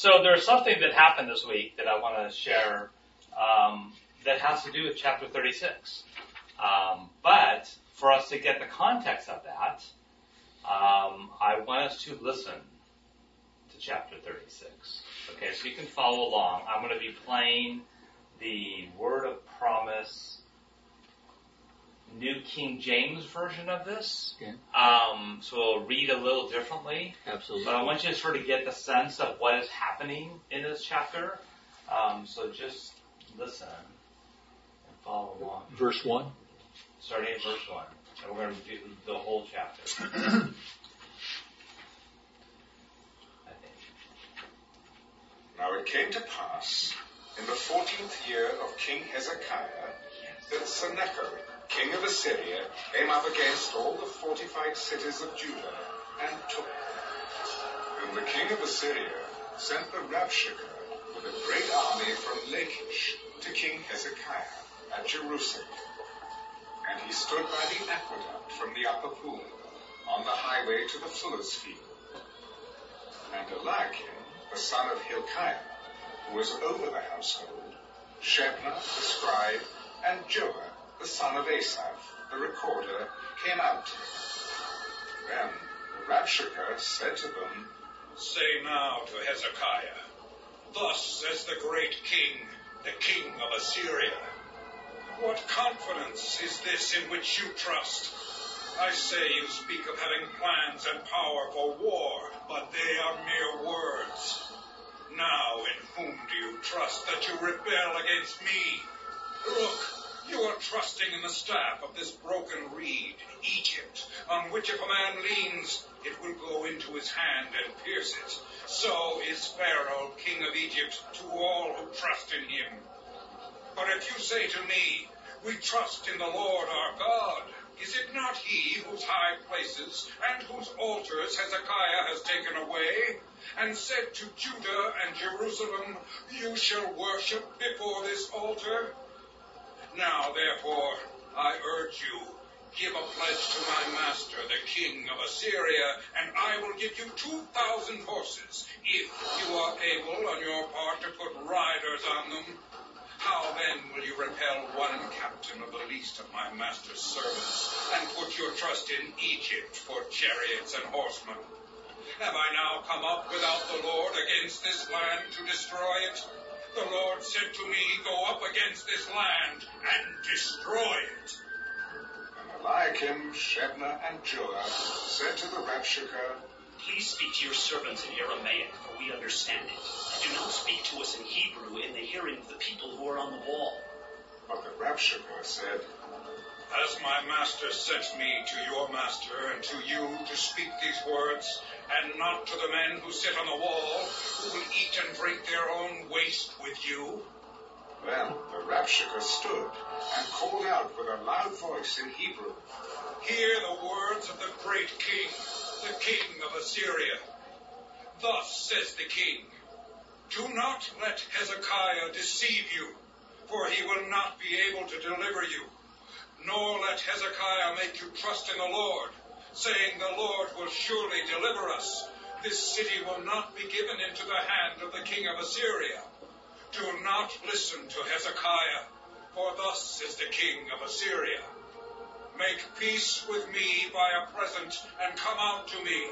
So there's something that happened this week that I want to share um, that has to do with chapter 36. Um, but for us to get the context of that, um, I want us to listen to chapter 36. Okay, so you can follow along. I'm going to be playing the Word of Promise New King James version of this. Okay. Um, so we'll read a little differently. Absolutely. But I want you to sort of get the sense of what is happening in this chapter. Um, so just listen and follow along. Verse 1. Starting at verse 1. And we're going to do the whole chapter. I think. Now it came to pass in the fourteenth year of King Hezekiah that Sennacherib, king of Assyria, came up against all the fortified cities of Judah and took them. And the king of Assyria sent the Rabshakeh with a great army from Lachish to King Hezekiah at Jerusalem. And he stood by the aqueduct from the upper pool on the highway to the fuller's field. And Eliakim, the son of Hilkiah, who was over the household, Shebna the scribe, and Joah the son of Asaph, the recorder, came out. Then the Rabshakeh said to them, Say now to Hezekiah, Thus says the great king, the king of Assyria. What confidence is this in which you trust? I say you speak of having plans and power for war, but they are mere words. Now in whom do you trust that you rebel against me? Look, you are trusting in the staff of this broken reed, Egypt, on which if a man leans, it will go into his hand and pierce it. So is Pharaoh, king of Egypt, to all who trust in him. But if you say to me, We trust in the Lord our God, is it not he whose high places and whose altars Hezekiah has taken away, and said to Judah and Jerusalem, You shall worship before this altar? Now, therefore, I urge you, give a pledge to my master, the king of Assyria, and I will give you two thousand horses, if you are able on your part to put riders on them. How then will you repel one captain of the least of my master's servants, and put your trust in Egypt for chariots and horsemen? Have I now come up without the Lord against this land to destroy it? The Lord said to me, Go up against this land and destroy it. And Eliakim, Shebna, and Joah said to the Rabshakeh, Please speak to your servants in Aramaic, for we understand it. Do not speak to us in Hebrew in the hearing of the people who are on the wall. But the Rabshakeh said, Has my master sent me to your master and to you to speak these words, and not to the men who sit on the wall, who will eat and drink their own waste with you? Then the Rabshakeh stood and called out with a loud voice in Hebrew, Hear the words of the great king, the king of Assyria. Thus says the king, Do not let Hezekiah deceive you, for he will not be able to deliver you. Nor let Hezekiah make you trust in the Lord, saying, The Lord will surely deliver us. This city will not be given into the hand of the king of Assyria. Do not listen to Hezekiah, for thus is the king of Assyria. Make peace with me by a present, and come out to me.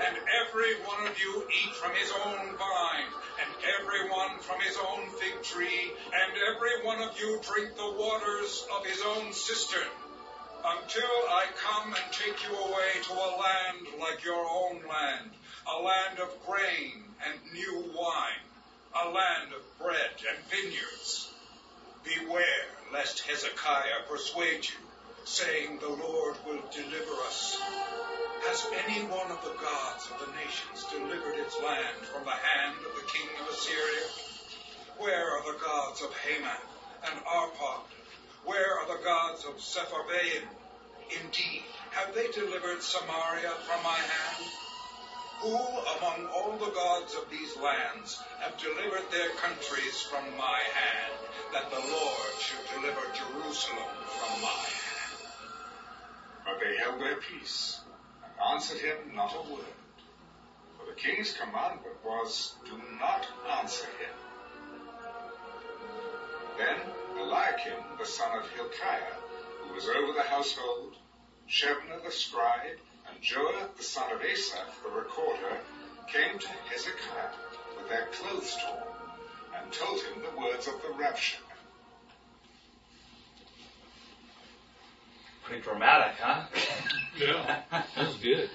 And every one of you eat from his own vine, and every one from his own fig tree, and every one of you drink the waters of his own cistern, until I come and take you away to a land like your own land, a land of grain and new wine, a land of bread and vineyards. Beware lest Hezekiah persuade you, saying, The Lord will deliver us. Has any one of the gods of the nations delivered its land from the hand of the king of Assyria? Where are the gods of Hamath and Arpad? Where are the gods of Sepharvaim? Indeed, have they delivered Samaria from my hand? Who among all the gods of these lands have delivered their countries from my hand, that the Lord should deliver Jerusalem from my hand? But they held their peace, answered him not a word. For the The king's commandment was, do not answer him. Then Eliakim, the son of Hilkiah, who was over the household, Shebna the scribe, and Joah the son of Asaph the recorder, came to Hezekiah with their clothes torn, and told him the words of the Rabshakeh. Pretty dramatic, huh? Yeah. That was good.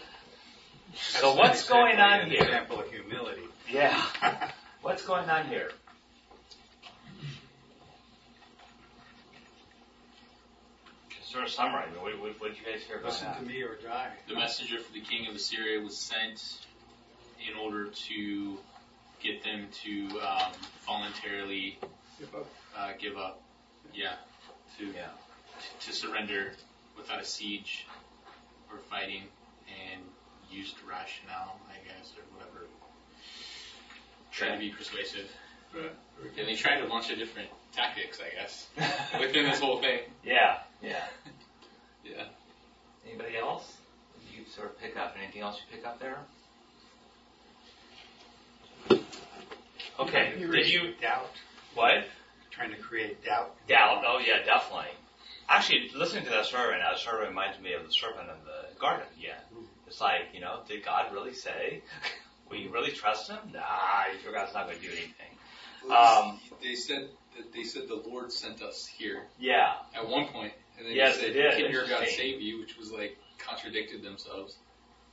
So what's going on here? Example of humility. Yeah. What's going on here? Sort of summary. What, what, what did you guys hear about Listen that? to me or die. The messenger for the king of Assyria was sent in order to get them to um, voluntarily Give up. uh, give up. Yeah. To, Yeah. to surrender without a siege or fighting and used rationale, I guess, or whatever. Trying to be persuasive. And they tried a bunch of different tactics, I guess, within this whole thing. Yeah. Yeah. Yeah. Anybody else? Did you sort of pick up? Anything else you pick up there? Okay. Did you doubt? what? Trying to create doubt. Doubt. Oh yeah, definitely. Actually, listening to that story right now, it sort of reminds me of the serpent in the garden. Yeah. It's like, you know, did God really say? Will you really trust him? Nah, you sure God's not going to do anything. Um, they said that they said the Lord sent us here yeah. at one point, and then Yes, they said, they did. "Can your God save you?" Which was like contradicted themselves.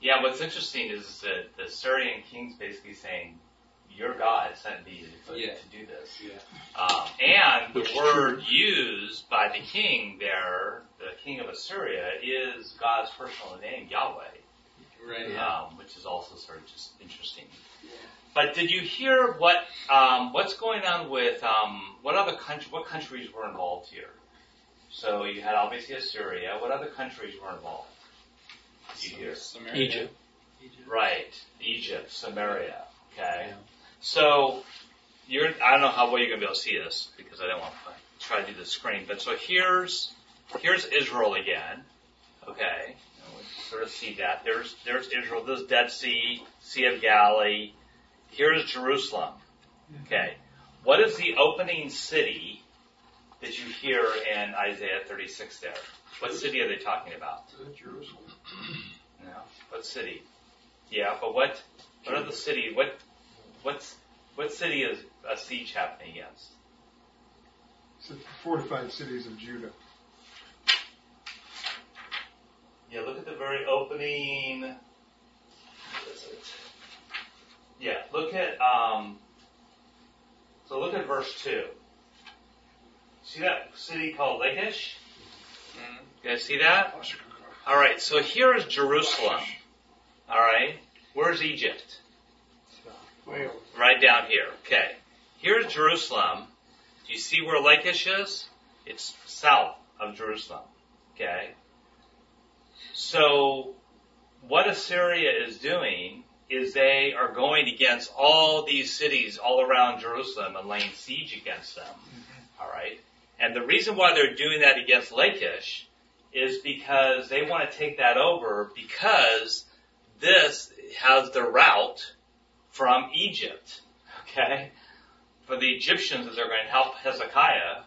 Yeah, what's interesting is that the Syrian king's basically saying, your God sent me to, Yeah. to do this. Yeah. Um, and the Which is word used by the king there, the king of Assyria, is God's personal name, Yahweh. Right. um, which is also sort of just interesting. But did you hear what um, what's going on with um, what other country? What countries were involved here? So you had obviously Assyria. What other countries were involved? Did you hear? Samaria. Egypt. Right, Egypt, Samaria. Okay. Yeah. So you're I don't know how well you're gonna be able to see this because I don't want to try to do the screen. But so here's here's Israel again. Okay. And we sort of see that. There's there's Israel. This is Dead Sea, Sea of Galilee. Here's Jerusalem. Okay. What is the opening city that you hear in Isaiah 36 there? What city are they talking about? Jerusalem. No. What city? Yeah, but what what are the city what what's what city is a siege happening against? It's the fortified cities of Judah. Yeah, look at the very opening what is it? Yeah, look at um so look at verse two. See that city called Lachish? Mhm. You guys see that? Alright, so here is Jerusalem. Alright? Where's Egypt? Wales. Right down here. Okay. Here's Jerusalem. Do you see where Lachish is? It's south of Jerusalem. Okay. So what Assyria is doing is they are going against all these cities all around Jerusalem and laying siege against them. Mm-hmm. All right. And the reason why they're doing that against Lachish is because they want to take that over because this has the route from Egypt. Okay? For the Egyptians, as they're going to help Hezekiah,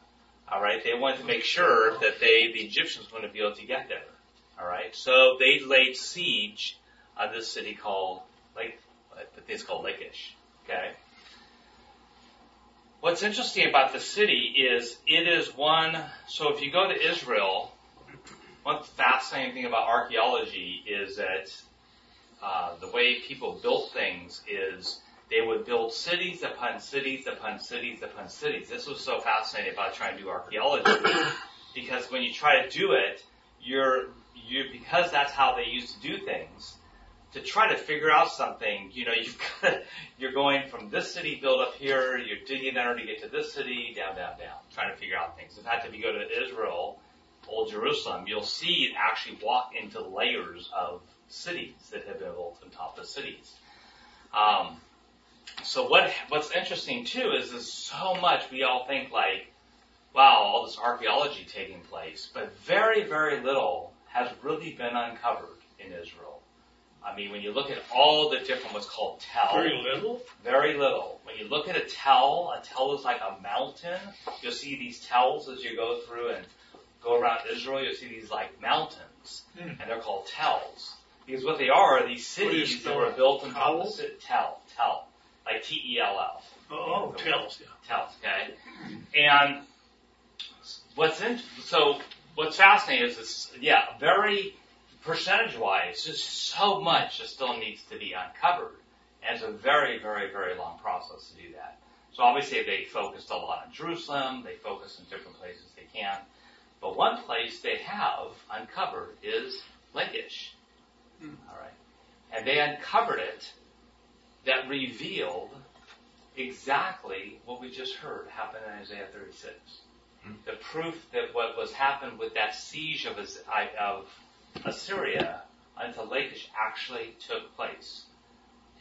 alright, they wanted to make sure that they, the Egyptians wouldn't be able to get there. Alright? So they laid siege on this city called, I think it's called Lachish. Okay? What's interesting about the city is it is one, so if you go to Israel, one fascinating thing about archaeology is that uh, the way people built things is they would build cities upon cities upon cities upon cities. This was so fascinating about trying to do archaeology because when you try to do it, you're you because that's how they used to do things. To try to figure out something, you know, you've got you're going from this city built up here, you're digging under to get to this city, down, down, down, trying to figure out things. In fact, if you go to Israel, Old Jerusalem, you'll see it actually walk into layers of cities that have been built on top of cities. Um, so what what's interesting too is there's so much we all think like, wow, all this archaeology taking place, but very very little has really been uncovered in Israel. I mean, when you look at all the different what's called tell, Very little? very little. When you look at a tell, a tell is like a mountain. You'll see these tells as you go through and go around Israel. You'll see these like mountains, Hmm. and they're called tells because what they are are these What do you cities that were built on top of Towel? tell, tell, like T E L L Oh, oh tells, yeah. tells, okay? And what's in, so what's fascinating is this, yeah, very percentage wise, just so much that still needs to be uncovered. And it's a very, very, very long process to do that. So obviously they focused a lot on Jerusalem, they focused in different places they can. But one place they have uncovered is Lachish. Hmm. Alright. And they uncovered it that revealed exactly what we just heard happen in Isaiah 36. Hmm. The proof that what was happened with that siege of, of Assyria unto Lachish actually took place.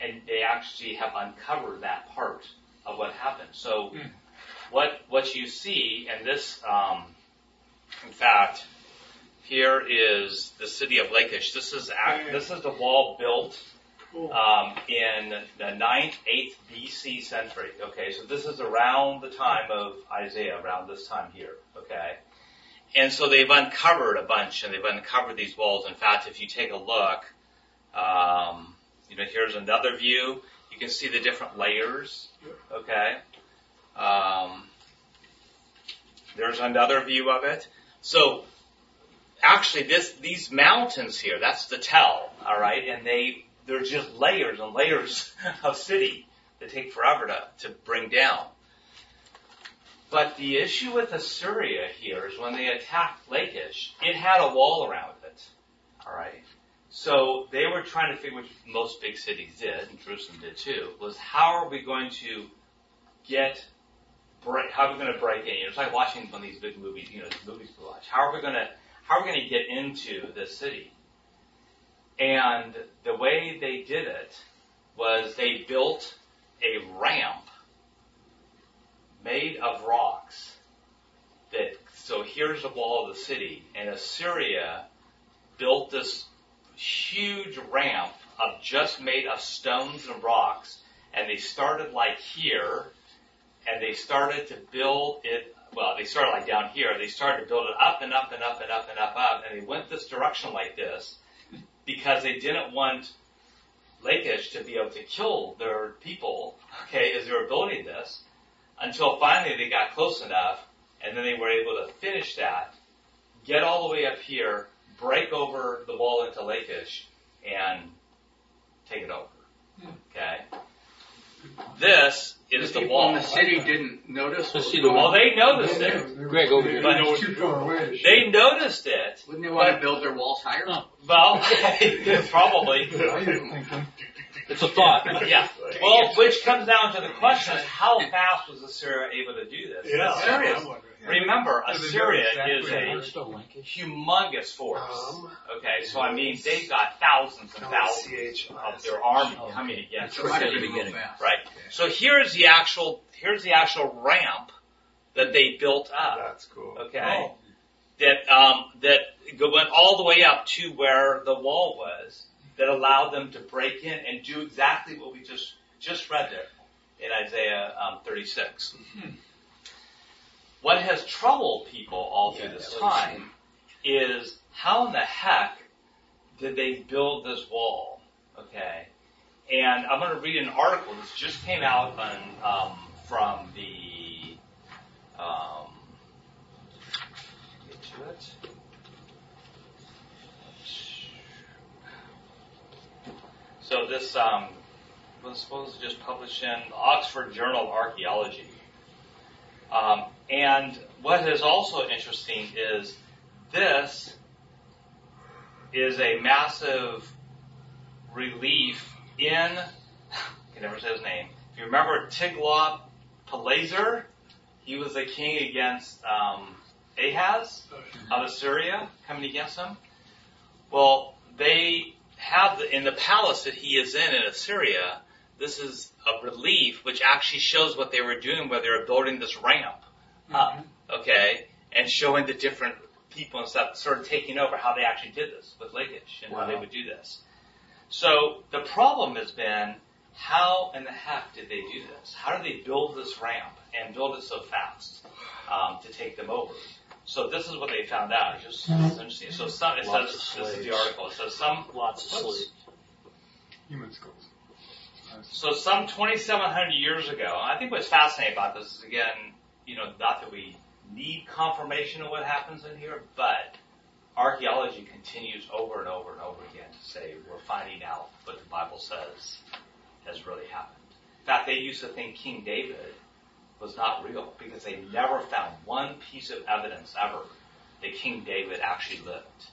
And they actually have uncovered that part of what happened. So hmm. what, what you see, and this, um, in fact, here is the city of Lachish. This is, act, this is the wall built um, in the 9th, 8th BC century. Okay, so this is around the time of Isaiah, around this time here. Okay, and so they've uncovered a bunch, and they've uncovered these walls. In fact, if you take a look, um, you know, here's another view. You can see the different layers. Okay, um, there's another view of it. So actually this these mountains here, that's the tell, all right, and they they're just layers and layers of city that take forever to, to bring down. But the issue with Assyria here is when they attacked Lachish, it had a wall around it. All right. So they were trying to figure, which most big cities did, and Jerusalem did too, was how are we going to get break, how are we going to break in? You know, it's like watching one of these big movies, you know, these movies to watch. How are we going to, how are we going to get into this city? And the way they did it was they built a ramp made of rocks that, so here's the wall of the city, and Assyria built this huge ramp of just made of stones and rocks, and they started like here, and they started to build it, well, they started like down here, they started to build it up and up and up and up and up up, and they went this direction like this, because they didn't want Lachish to be able to kill their people, okay, as they were building this, until finally they got close enough, and then they were able to finish that, get all the way up here, break over the wall into Lachish, and take it over. Hmm. Okay? This is the people wall. in the city didn't notice. Let's see the Well, going on. they noticed it. Greg, over here. But It too far away they noticed it. Wouldn't they want to build their walls higher? Well, probably. Now you're thinking, It's a thought. Yeah. Well, which comes down to the question is how fast was Assyria able to do this? Yeah, Assyria, remember, Yeah, they know Assyria exactly is a humongous force. Um, Okay, so I mean, they've got thousands and thousands of their army coming against So the why did city. it go fast? Right. So here's the actual here's the actual ramp that they built up. That's cool. Okay. That um, that went all the way up to where the wall was that allowed them to break in and do exactly what we just just read there in Isaiah um, 36. What has troubled people all through this time is how in the heck did they build this wall? Okay. And I'm going to read an article that just came out on, um, from the, um, get to it. So this um, was supposed to just publish in the Oxford Journal of Archaeology. Um, and what is also interesting is this is a massive relief in, I can never say his name. If you remember Tiglath-Pileser, he was the king against um, Ahaz of Assyria coming against him. Well, they have the, in the palace that he is in in Assyria. This is a relief which actually shows what they were doing, where they were building this ramp up, okay, and showing the different people and stuff, sort of taking over how they actually did this with Lachish and how they would do this. So the problem has been, how in the heck did they do this? How did they build this ramp and build it so fast um, to take them over? So this is what they found out. It's just it's interesting. So some, it Lots says, this is the article. It says some, Lots of Whoops. sleep. Human skulls. So some 2,700 years ago, I think what's fascinating about this is again, you know, not that we need confirmation of what happens in here, but archaeology continues over and over and over again to say we're finding out what the Bible says has really happened. In fact, they used to think King David was not real because they never found one piece of evidence ever that King David actually lived.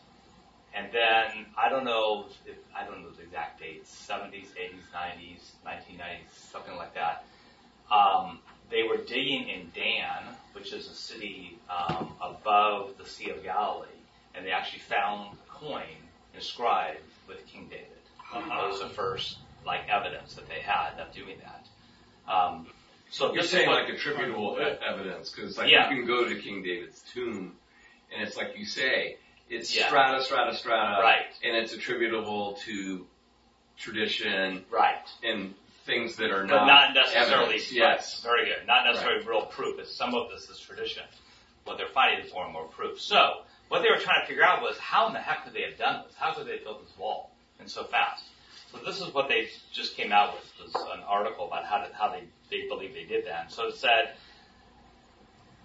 And then I don't know if I don't know the exact dates, 70s, 80s, 90s, 1990s, something like that. Um, they were digging in Dan, which is a city um, above the Sea of Galilee, and they actually found a coin inscribed with King David. That was the first like evidence that they had of doing that. Um, so You're saying like attributable evidence, because like Yeah. you can go to King David's tomb, and it's like you say, it's Yeah. strata, strata, strata, Right. and it's attributable to tradition right. and things that are but not necessarily. evidence. Yes. very good. Not necessarily real proof. It's some of this is tradition. What they're finding is more and more proof. So what they were trying to figure out was how in the heck could they have done this? How could they build this wall and so fast? So this is what they just came out with was an article about how did, how they they believe they did that. And so it said.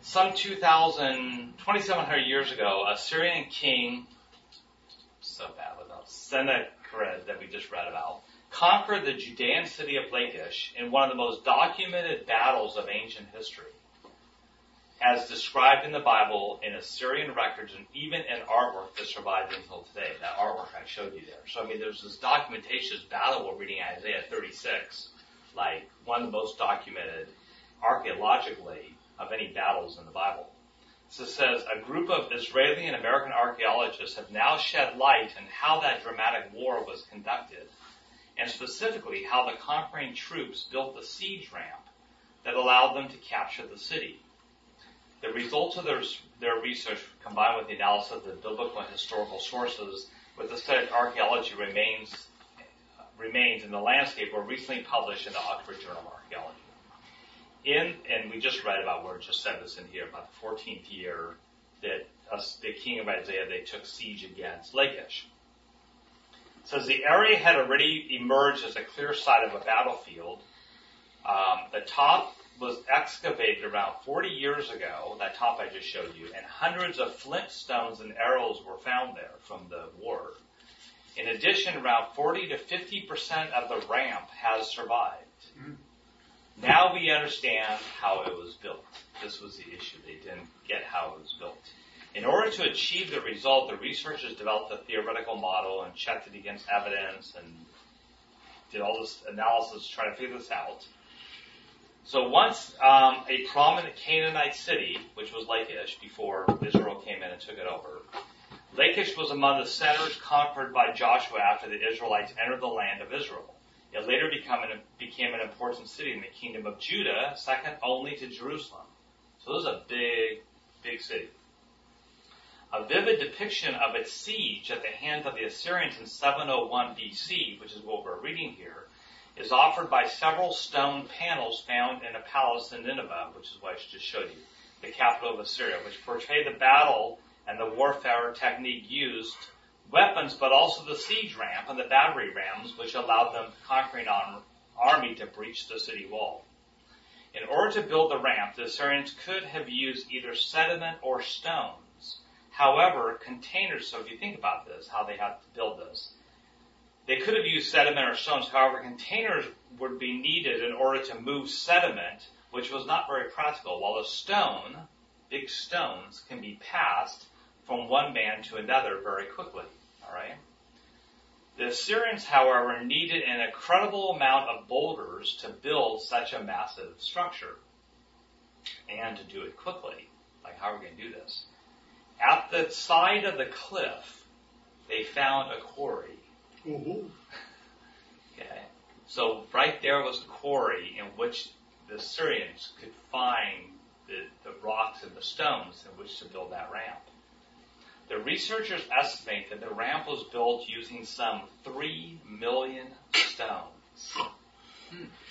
Some 2,000, 2,700 years ago, a Syrian king, so bad without Sennacherib that we just read about, conquered the Judean city of Lachish in one of the most documented battles of ancient history, as described in the Bible, in Assyrian records, and even in artwork that survived until today. That artwork I showed you there. So I mean, there's this documentation, battle we're reading Isaiah 36, like one of the most documented archaeologically of any battles in the Bible. So it says, a group of Israeli and American archaeologists have now shed light on how that dramatic war was conducted, and specifically how the conquering troops built the siege ramp that allowed them to capture the city. The results of their, their research, combined with the analysis of the biblical and historical sources, with the study of archaeology remains remains in the landscape, were recently published in the Oxford Journal of Archaeology in, and we just read about where it just said this in here, about the 14th year that us, the king of Isaiah, they took siege against Lachish. It says the area had already emerged as a clear site of a battlefield. Um, the top was excavated around 40 years ago, that top I just showed you, and hundreds of flint stones and arrows were found there from the war. In addition, around 40 to 50% of the ramp has survived. Now we understand how it was built. This was the issue. They didn't get how it was built. In order to achieve the result, the researchers developed a theoretical model and checked it against evidence and did all this analysis to try to figure this out. So once um, a prominent Canaanite city, which was Lachish before Israel came in and took it over, Lachish was among the centers conquered by Joshua after the Israelites entered the land of Israel. It later an, became an important city in the kingdom of Judah, second only to Jerusalem. So this is a big, big city. A vivid depiction of its siege at the hands of the Assyrians in 701 BC, which is what we're reading here, is offered by several stone panels found in a palace in Nineveh, which is what I just showed you, the capital of Assyria, which portray the battle and the warfare technique used weapons, but also the siege ramp and the battery rams, which allowed the conquering army to breach the city wall. In order to build the ramp, the Assyrians could have used either sediment or stones. However, containers, so if you think about this, how they had to build this, they could have used sediment or stones. However, containers would be needed in order to move sediment, which was not very practical, while a stone, big stones, can be passed from one man to another very quickly. Right. The Assyrians, however, needed an incredible amount of boulders to build such a massive structure and to do it quickly. Like, how are we going to do this? At the side of the cliff, they found a quarry. Mm-hmm. Okay. So right there was a quarry in which the Assyrians could find the, the rocks and the stones in which to build that ramp. The researchers estimate that the ramp was built using some 3 million stones,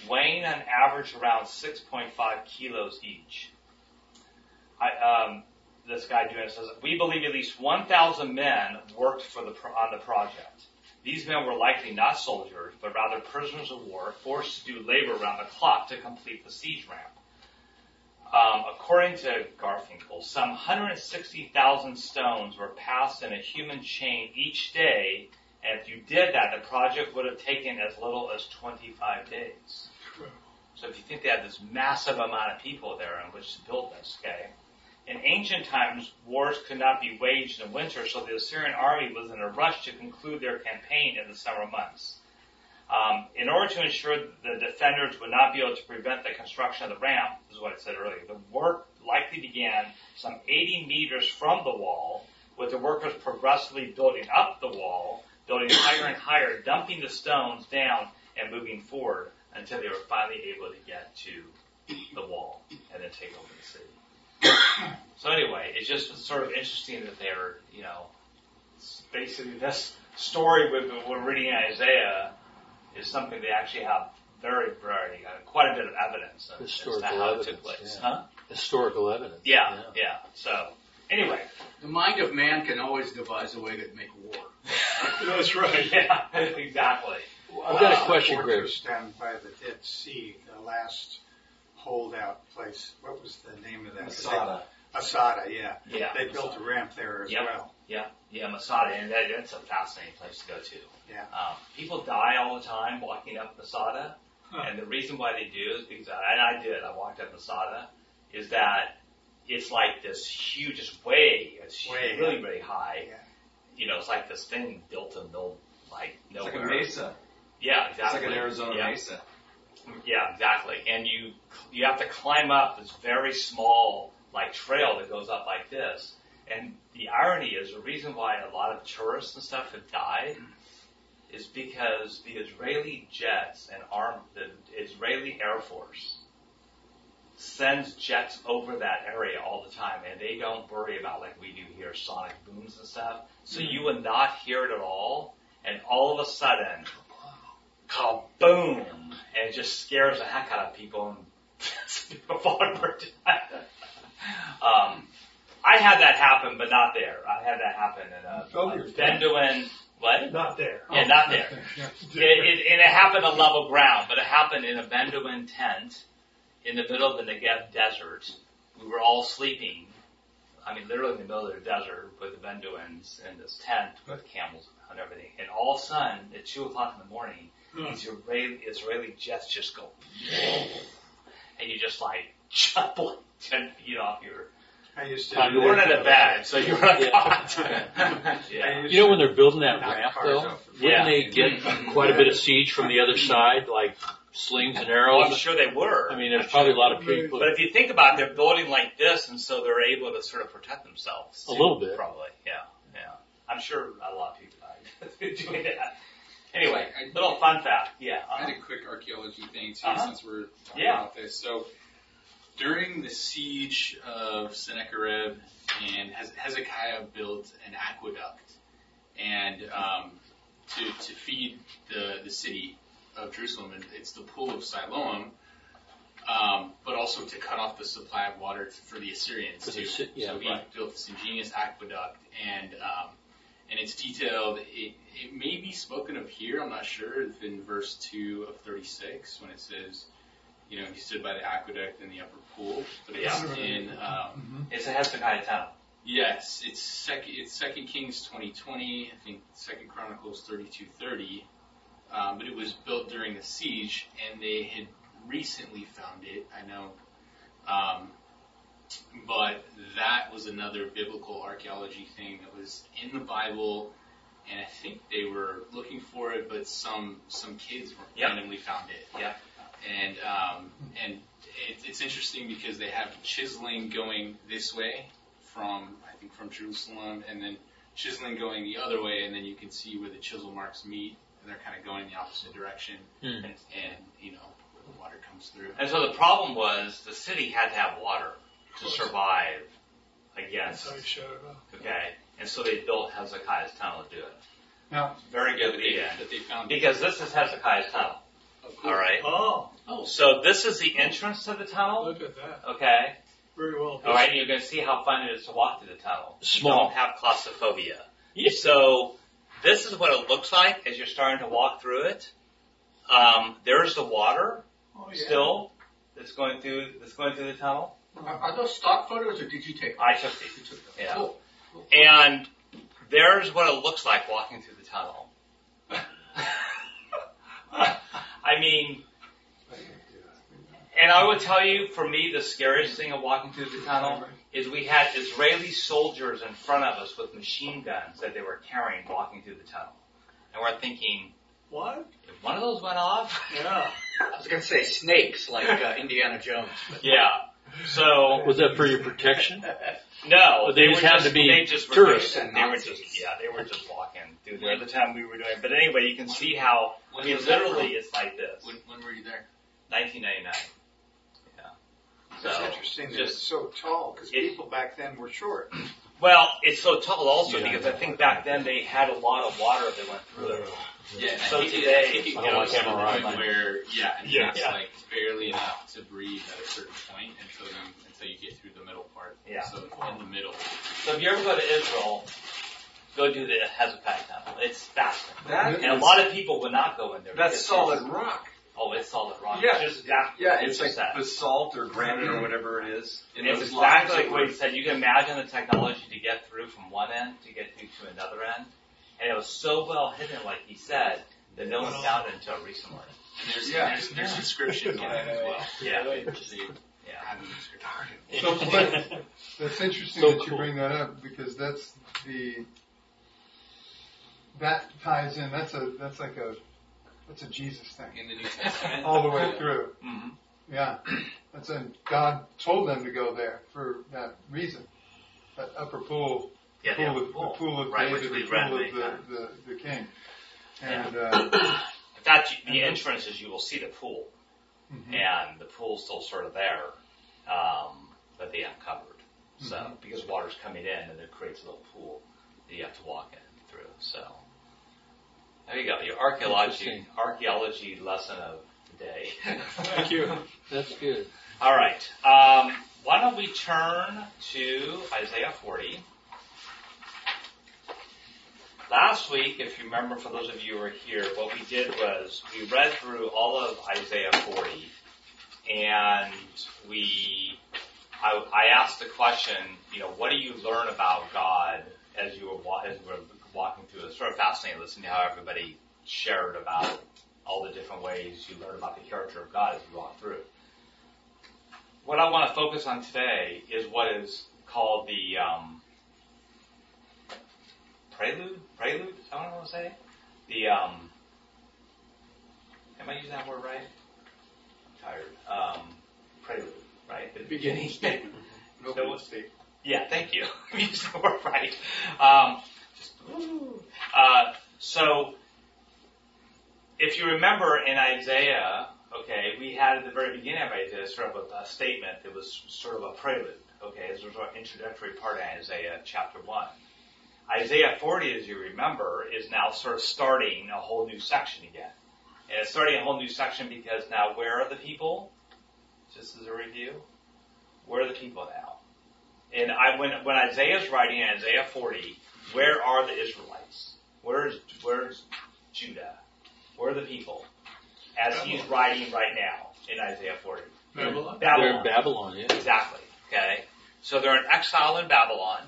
weighing on average around 6.5 kilos each. I, um, this guy doing it says, we believe at least 1,000 men worked for the, pro- on the project. These men were likely not soldiers, but rather prisoners of war forced to do labor around the clock to complete the siege ramp. Um, according to Garfinkel, some 160,000 stones were passed in a human chain each day, and if you did that, the project would have taken as little as 25 days. So if you think they had this massive amount of people there in which to build this, okay? In ancient times, wars could not be waged in winter, so the Assyrian army was in a rush to conclude their campaign in the summer months. Um, in order to ensure that the defenders would not be able to prevent the construction of the ramp, this is what I said earlier, the work likely began some 80 meters from the wall, with the workers progressively building up the wall, building higher and higher, dumping the stones down and moving forward until they were finally able to get to the wall and then take over the city. So anyway, it's just sort of interesting that they're, you know, basically this story we're, we're reading in Isaiah is something they actually have very, very, uh, quite a bit of evidence of, as to Historical how it took evidence, place. yeah. Huh? Historical evidence. Yeah, yeah. So anyway, The mind of man can always devise a way to make war. That's right. yeah, exactly. I've got a question, Greg. Fortress down by the Dead Sea, the last holdout place. What was the name of that? Masada. Asada, yeah. Yeah. They built a ramp there as Yep. well. Yeah, yeah, Masada, and that, that's a fascinating place to go to. Yeah. Um, people die all the time walking up Masada, Huh. and the reason why they do is because, I, and I did, I walked up Masada, is that it's like this huge, it's way, it's Way, really, really high. Yeah. You know, it's like this thing built in no, like nowhere. It's like a mesa. Yeah, exactly. It's like an Arizona yeah. mesa. Yeah, exactly. And you you have to climb up this very small like trail that goes up like this. And the irony is the reason why a lot of tourists and stuff have died is because the Israeli jets and arm the Israeli Air Force sends jets over that area all the time and they don't worry about like we do here sonic booms and stuff. So you would not hear it at all and all of a sudden kaboom, and it just scares the heck out of people, and people fall over um, I had that happen, but not there. I had that happen in a, Oh, a you're What? Not there. Yeah, not there. It, it, and it happened on level ground, but it happened in a Bedouin tent in the middle of the Negev desert. We were all sleeping. I mean, literally in the middle of the desert with the Bedouins in this tent with camels and everything. And all of a sudden, at two o'clock in the morning, hmm. these Israeli, Israeli jets just go, and you just like jump like ten feet off your. I used to. Time You weren't at a bed, so you were not Yeah. caught. I yeah. You know when they're building that ramp though, off the wouldn't Yeah. they get quite a bit of siege from the other side, like slings and Well, I'm sure they were. I mean, there's probably a lot of people. But if you think about it, they're building like this, and so they're able to sort of protect themselves. A little bit. Probably, yeah, yeah. I'm sure a lot of people died doing that. Anyway, little fun fact, yeah. I uh had a quick archaeology thing too, Uh-huh. since we're talking Yeah. about this. So, during the siege of Sennacherib, and Hezekiah built an aqueduct, and um, to to feed the the city of Jerusalem, and it's the pool of Siloam. Um, but also to cut off the supply of water t- for the Assyrians too. Yeah, so he right. built this ingenious aqueduct, and um, and it's detailed. It, it may be spoken of here. I'm not sure. It's in verse two of 36 when it says, you know, he stood by the aqueduct in the upper pool. But it's Yeah. in um, It's a Hezekiah tunnel. yes, it's second. It's Second Kings 2020. I think Second Chronicles 32:30. Um, but it was built during the siege, and they had recently found it. I know. Um, but that was another biblical archaeology thing that was in the Bible, and I think they were looking for it, but some some kids Yep. randomly found it. Yeah. And um, and it, it's interesting because they have chiseling going this way from I think from Jerusalem, and then chiseling going the other way, and then you can see where the chisel marks meet, and they're kind of going the opposite direction, Hmm. and, and you know where the water comes through. And so the problem was the city had to have water to survive against That's how he showed up. Okay. And so they built Hezekiah's tunnel to do it. Now, Very good that they, idea. that they found. Because this is Hezekiah's tunnel. All right. Oh, Oh, So this is the entrance to the tunnel. look at that. Okay. Very well. All right. And you're going to see how fun it is to walk through the tunnel. You Small. don't have claustrophobia. Yeah. So this is what it looks like as you're starting to walk through it. Um, there's the water Oh, yeah. still that's going through that's going through the tunnel. Are, are those stock photos or did you take them? I took these. You took them. Yeah. Cool. And there's what it looks like walking through the tunnel. I mean, and I would tell you, for me, the scariest thing of walking through the tunnel is we had Israeli soldiers in front of us with machine guns that they were carrying walking through the tunnel. And we're thinking, What? if one of those went off, Yeah. I was going to say snakes like uh, Indiana Jones. but- yeah. So Was that for your protection? no, But they just were happened to be they just were tourists doing- and They were just yeah, they were just walking through there the time we were doing. it. But anyway, you can see how I when mean, literally from? it's like this. When, when were you there? 1999. Yeah. It's So, interesting that just- it's so tall because people back then were short. Well, it's so tall also Yeah. because I think back then they had a lot of water that went through it. Yeah, and So I think today- I think it goes like to the point where yeah, and Yeah. it's Yeah. like barely enough to breathe at a certain point until you until you get through the middle part. Yeah. So in the middle. So if you ever go to Israel, go do the Hezekiah Temple. It's fascinating. That And a lot of people would not go in there. That's solid rock. Oh, it's solid rock. Yeah. It's just exactly Yeah, what it's you like said. basalt or granite or whatever it is. And It's those exactly lines like that what were- he said. You can imagine the technology to get through from one end to get through to another end. And it was so well hidden, like he said, that no one found it until recently. And there's Yeah. there's, there's inscriptions on it as well. Yeah. They Yeah. have an inscription. So, but that's interesting So that you cool. bring that up because that's the that ties in. That's a that's like a that's a Jesus thing In the New Testament. all the way through. hmm Yeah, that's a God told them to go there for that reason. That upper pool, Yeah, pool the of, upper the pool. pool of right, David, the pool of the, the, the king, and uh, In fact, the entrance is you will see the pool, mhm. and the pool's still sort of there, um, but they uncovered. So Mhm. because water's coming in, and it creates a little pool that you have to walk in through. So there you go. Your archaeology archaeology lesson of the day. Thank you. That's good. All right. Um, why don't we turn to Isaiah 40? Last week, if you remember, for those of you who were here, what we did was we read through all of Isaiah 40, and we, I, I asked the question, you know, what do you learn about God as you were as we were walking through? It's sort of fascinating listening to how everybody shared about all the different ways you learn about the character of God as you walk through what I want to focus on today is what is called the um, prelude. Prelude? Is that what I want to say? The um, am I using that word right? I'm tired. Um, prelude, right? The beginning statement. Nobody state. Yeah, thank you. Used the word right. Um. Uh, so, if you remember in Isaiah, okay, we had at the very beginning of Isaiah sort of a, statement that was sort of a prelude, okay, as of an introductory part of Isaiah chapter 1. Isaiah 40, as you remember, is now sort of starting a whole new section again. And it's starting a whole new section because now where are the people? Just as a review, where are the people now? And I, when, when Isaiah's writing in Isaiah 40, where are the Israelites? Where's, where's Judah? Where are the people? As he's writing right now in Isaiah 40. Babylon. They're in Babylon, yeah. Exactly. Okay. So they're in exile in Babylon.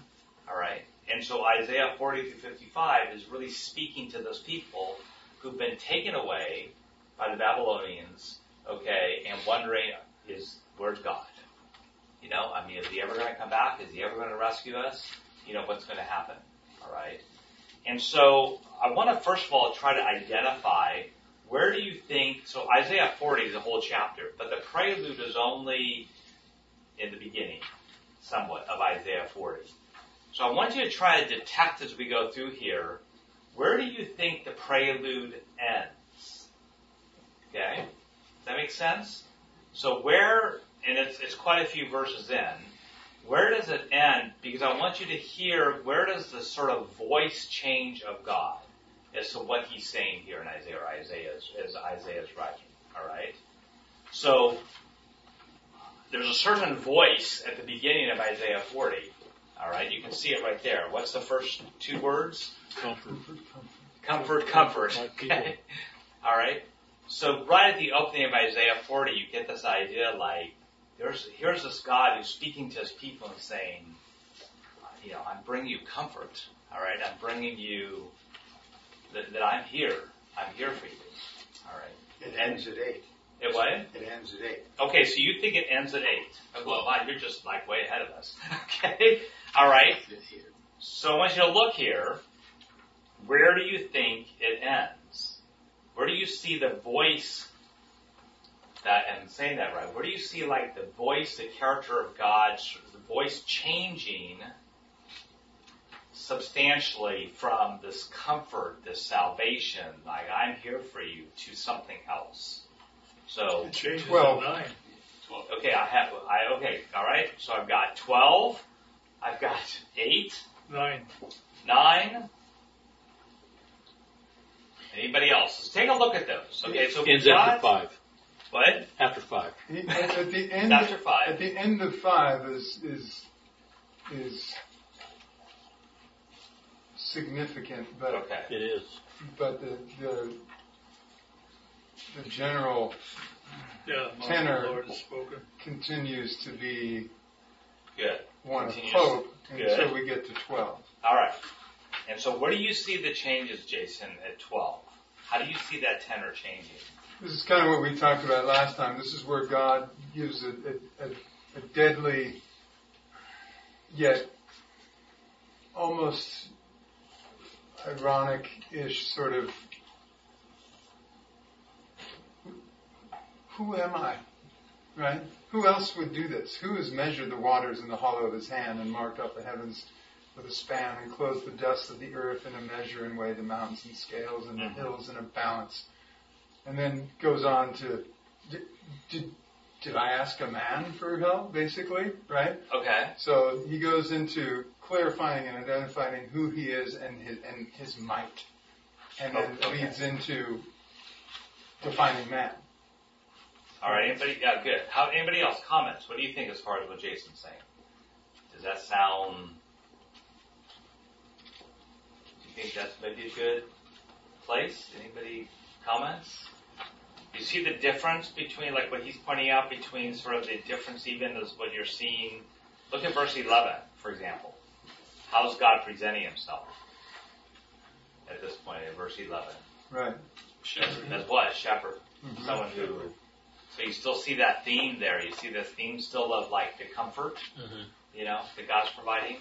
All right. And so Isaiah 40 through 55 is really speaking to those people who've been taken away by the Babylonians. Okay. And wondering, is, where's God? You know, I mean, is he ever going to come back? Is he ever going to rescue us? You know, what's going to happen? All right. And so I want to first of all try to identify where do you think, so Isaiah 40 is a whole chapter, but the prelude is only in the beginning, somewhat, of Isaiah 40. So I want you to try to detect as we go through here, where do you think the prelude ends? Okay? Does that make sense? So where, and it's, it's quite a few verses in, where does it end? Because I want you to hear where does the sort of voice change of God as to what he's saying here in Isaiah or Isaiah is, as Isaiah is writing. All right. So there's a certain voice at the beginning of Isaiah 40. All right. You can see it right there. What's the first two words? Comfort. Comfort, comfort. People. Okay. All right. So right at the opening of Isaiah 40, you get this idea like there's here's this God who's speaking to his people and saying, you know, I'm bringing you comfort. All right. I'm bringing you that, that I'm here. I'm here for you. All right. It ends at eight. It what? It ends at eight. Okay, so you think it ends at eight? Oh, Well, you're just like way ahead of us. Okay. All right. So I want you to look here. Where do you think it ends? Where do you see the voice that, and I'm saying that right, where do you see like the voice, the character of God, the voice changing substantially from this comfort, this salvation, like I'm here for you, to something else? So, It changes Twelve. at nine. okay, I have, I, okay, alright, so I've got 12, I've got 8, Nine. 9, Anybody else? Let's take a look at those. Okay, so we've Ends after got, five. What? After five. At, at the end, After five. at the end of five is is is significant, but Okay. It is. but the the the general Yeah, the Tenor. Lord spoken. continues to be Good. one of Continues. hope Good. until we get to twelve. All right. And so where do you see the changes, Jason, at 12? How do you see that tenor changing? This is kind of what we talked about last time. This is where God gives a, a, a, a deadly, yet almost ironic-ish sort of, who am I? Right? Who else would do this? Who has measured the waters in the hollow of his hand and marked out the heavens with a span and clothed the dust of the earth in a measure and weighed the mountains in scales and the Mhm. hills in a balance? And then goes on to did, did, did I ask a man for help, basically, right? Okay. So he goes into clarifying and identifying who he is and his and his might, and then Oh, okay. leads into defining man. All right. Anybody? Yeah, good. How? Anybody else? Comments? What do you think as far as what Jason's saying? Does that sound? Do you think that's maybe a good place? Anybody comments? You see the difference between like what he's pointing out between sort of the difference even as what you're seeing. Look at verse 11, for example. How's God presenting himself at this point in verse 11? Right. Shepherd. As what? Shepherd. Mhm. Someone who. So you still see that theme there. You see the theme still of like the comfort, Mhm. you know, that God's providing.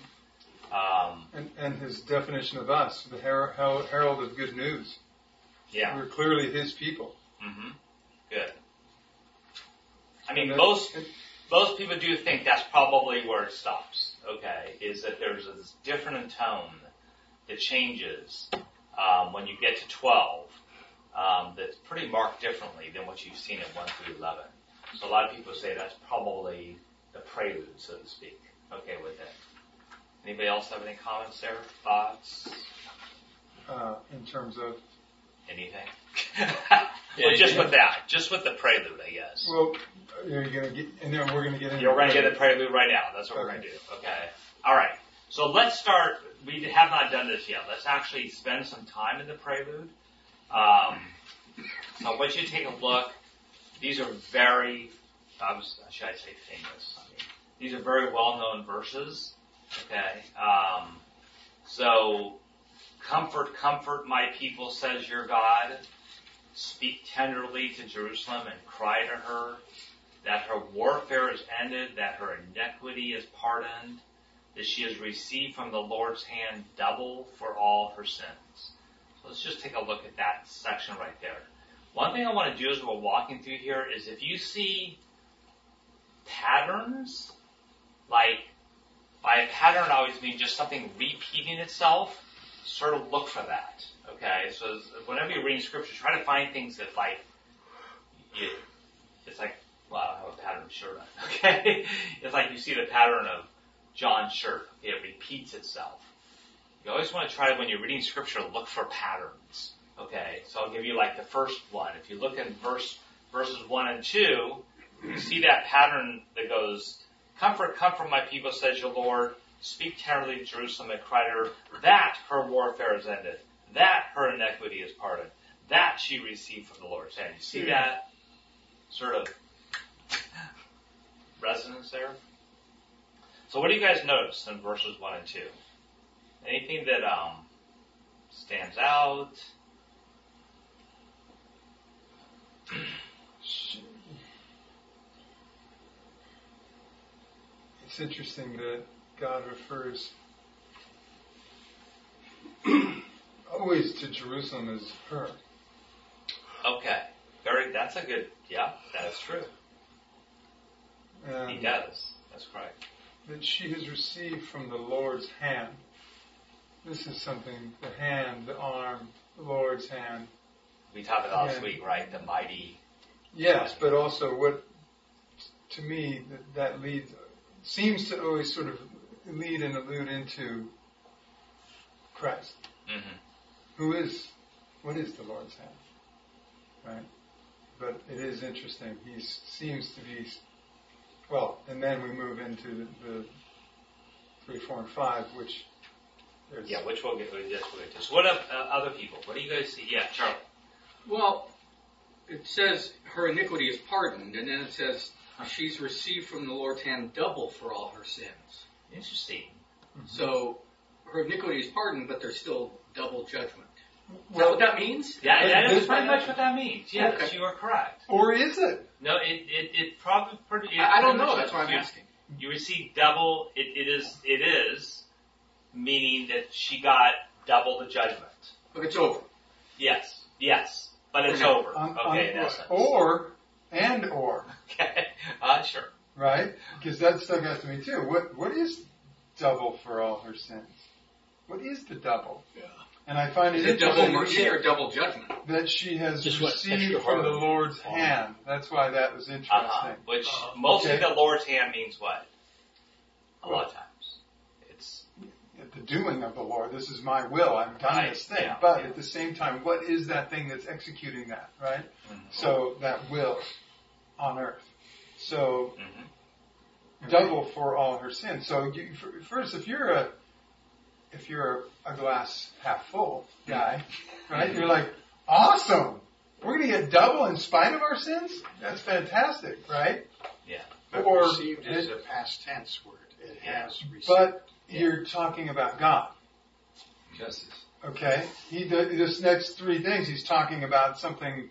Um, And, and his definition of us, the her- her- herald of good news. Yeah. We're clearly his people. hmm Good. I mean, most most people do think that's probably where it stops. Okay, is that there's a different tone that changes um, when you get to 12. Um, that's pretty marked differently than what you've seen at 1 through 11. So a lot of people say that's probably the prelude, so to speak. Okay with it. Anybody else have any comments there? Thoughts? uh, in terms of Anything? well, just with that, just with the prelude, I guess. well, you're gonna get, and then we're gonna get into You're going to get the prelude right now. That's what we're going to do. Okay. All right. So let's start. We have not done this yet. Let's actually spend some time in the prelude. Um, so I want you to take a look. These are very, I was, should I say famous? I mean, these are very well-known verses. Okay. Um, so, comfort, comfort my people, says your God. Speak tenderly to Jerusalem and cry to her that her warfare is ended, that her iniquity is pardoned, that she has received from the Lord's hand double for all her sins. So let's just take a look at that section right there. One thing I want to do as we're walking through here is if you see patterns, like by a pattern I always mean just something repeating itself, sort of look for that. Okay, so whenever you're reading scripture, try to find things that like, you, it's like well, I don't have a pattern shirt on. Okay, it's like you see the pattern of John shirt. It repeats itself. You always want to try when you're reading scripture, look for patterns. Okay, so I'll give you like the first one. If you look in verse verses one and two, you see that pattern that goes, "Comfort, comfort my people," says your Lord. Speak tenderly to Jerusalem and cry to her that her warfare is ended, that her iniquity is pardoned, that she received from the Lord's hand. You see that sort of resonance there? So what do you guys notice in verses 1 and 2? Anything that um, stands out? It's interesting that God refers always to Jerusalem as her. Okay. Very, that's a good, yeah, that is true. And He does. That's correct. that she has received from the Lord's hand. This is something, the hand, the arm, the Lord's hand. We talked about last week, right? The mighty. Yes, but also what, to me, that, that leads, seems to always sort of lead and allude into Christ. hmm Who is, what is the Lord's hand? Right? But it is interesting. He seems to be, well, and then we move into the, the three, four, and five, which there's, Yeah, which we'll get, this we'll get to. So what of uh, other people? What do you guys see? Yeah, Charlie. Well, it says her iniquity is pardoned, and then it says she's received from the Lord's hand double for all her sins. Interesting. So her iniquity is pardoned, but there's still double judgment. Is that what that means? Yeah, that is this- pretty much what that means. Yes, Okay. you are correct. or is it? No, it, it, it probably pretty. it I, I don't know. That's why I'm You- asking. You receive double. It, it is. It is meaning that she got double the judgment. But it's over. Yes. Yes. But it's Okay. over. On- okay. on- in essence. or, and or, Okay. Uh, sure. Right? Because that stuck out to me too. What, what is double for all her sins? What is the double? Yeah. And I find Is it it double interesting mercy or double judgment? that she has Just received from the Lord's on- hand. That's why that was interesting. Uh-huh. Which Uh-huh. mostly Okay. the Lord's hand means what? A lot of times. It's the doing of the Lord, this is my will. I'm done Right, this thing. yeah, but yeah. at the same time, what is that thing that's executing that, right? Mhm. So that will on earth. So Mhm. double for all her sins. So you, f- first, if you're a if you're a glass half full guy, right? You're like, awesome. We're going to get double in spite of our sins. That's fantastic, right? Yeah. But Or- received is a past tense word. It Yeah. has received. But you're talking about God. Justice. Okay? He this next three things. He's talking about something.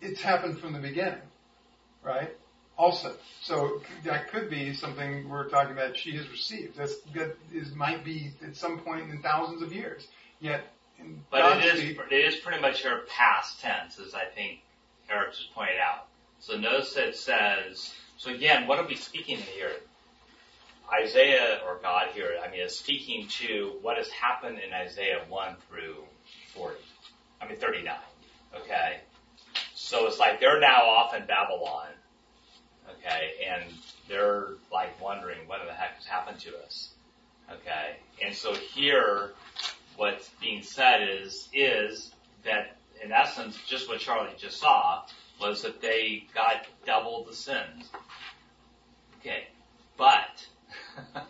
It's happened from the beginning, right? Also, so that could be something we're talking about. She has received. That's, that is might be at some point in thousands of years. Yet, in But God's it is it is pretty much her past tense, as I think Eric just pointed out. So notice that it says. So again, what are we speaking here? Isaiah or God here, I mean, is speaking to what has happened in Isaiah 1 through 40. I mean, 39. Okay? So it's like they're now off in Babylon. Okay? And they're like wondering what the heck has happened to us. Okay? And so here, what's being said is, is that in essence, just what Charlie just saw was that they got double the sins. Okay. But,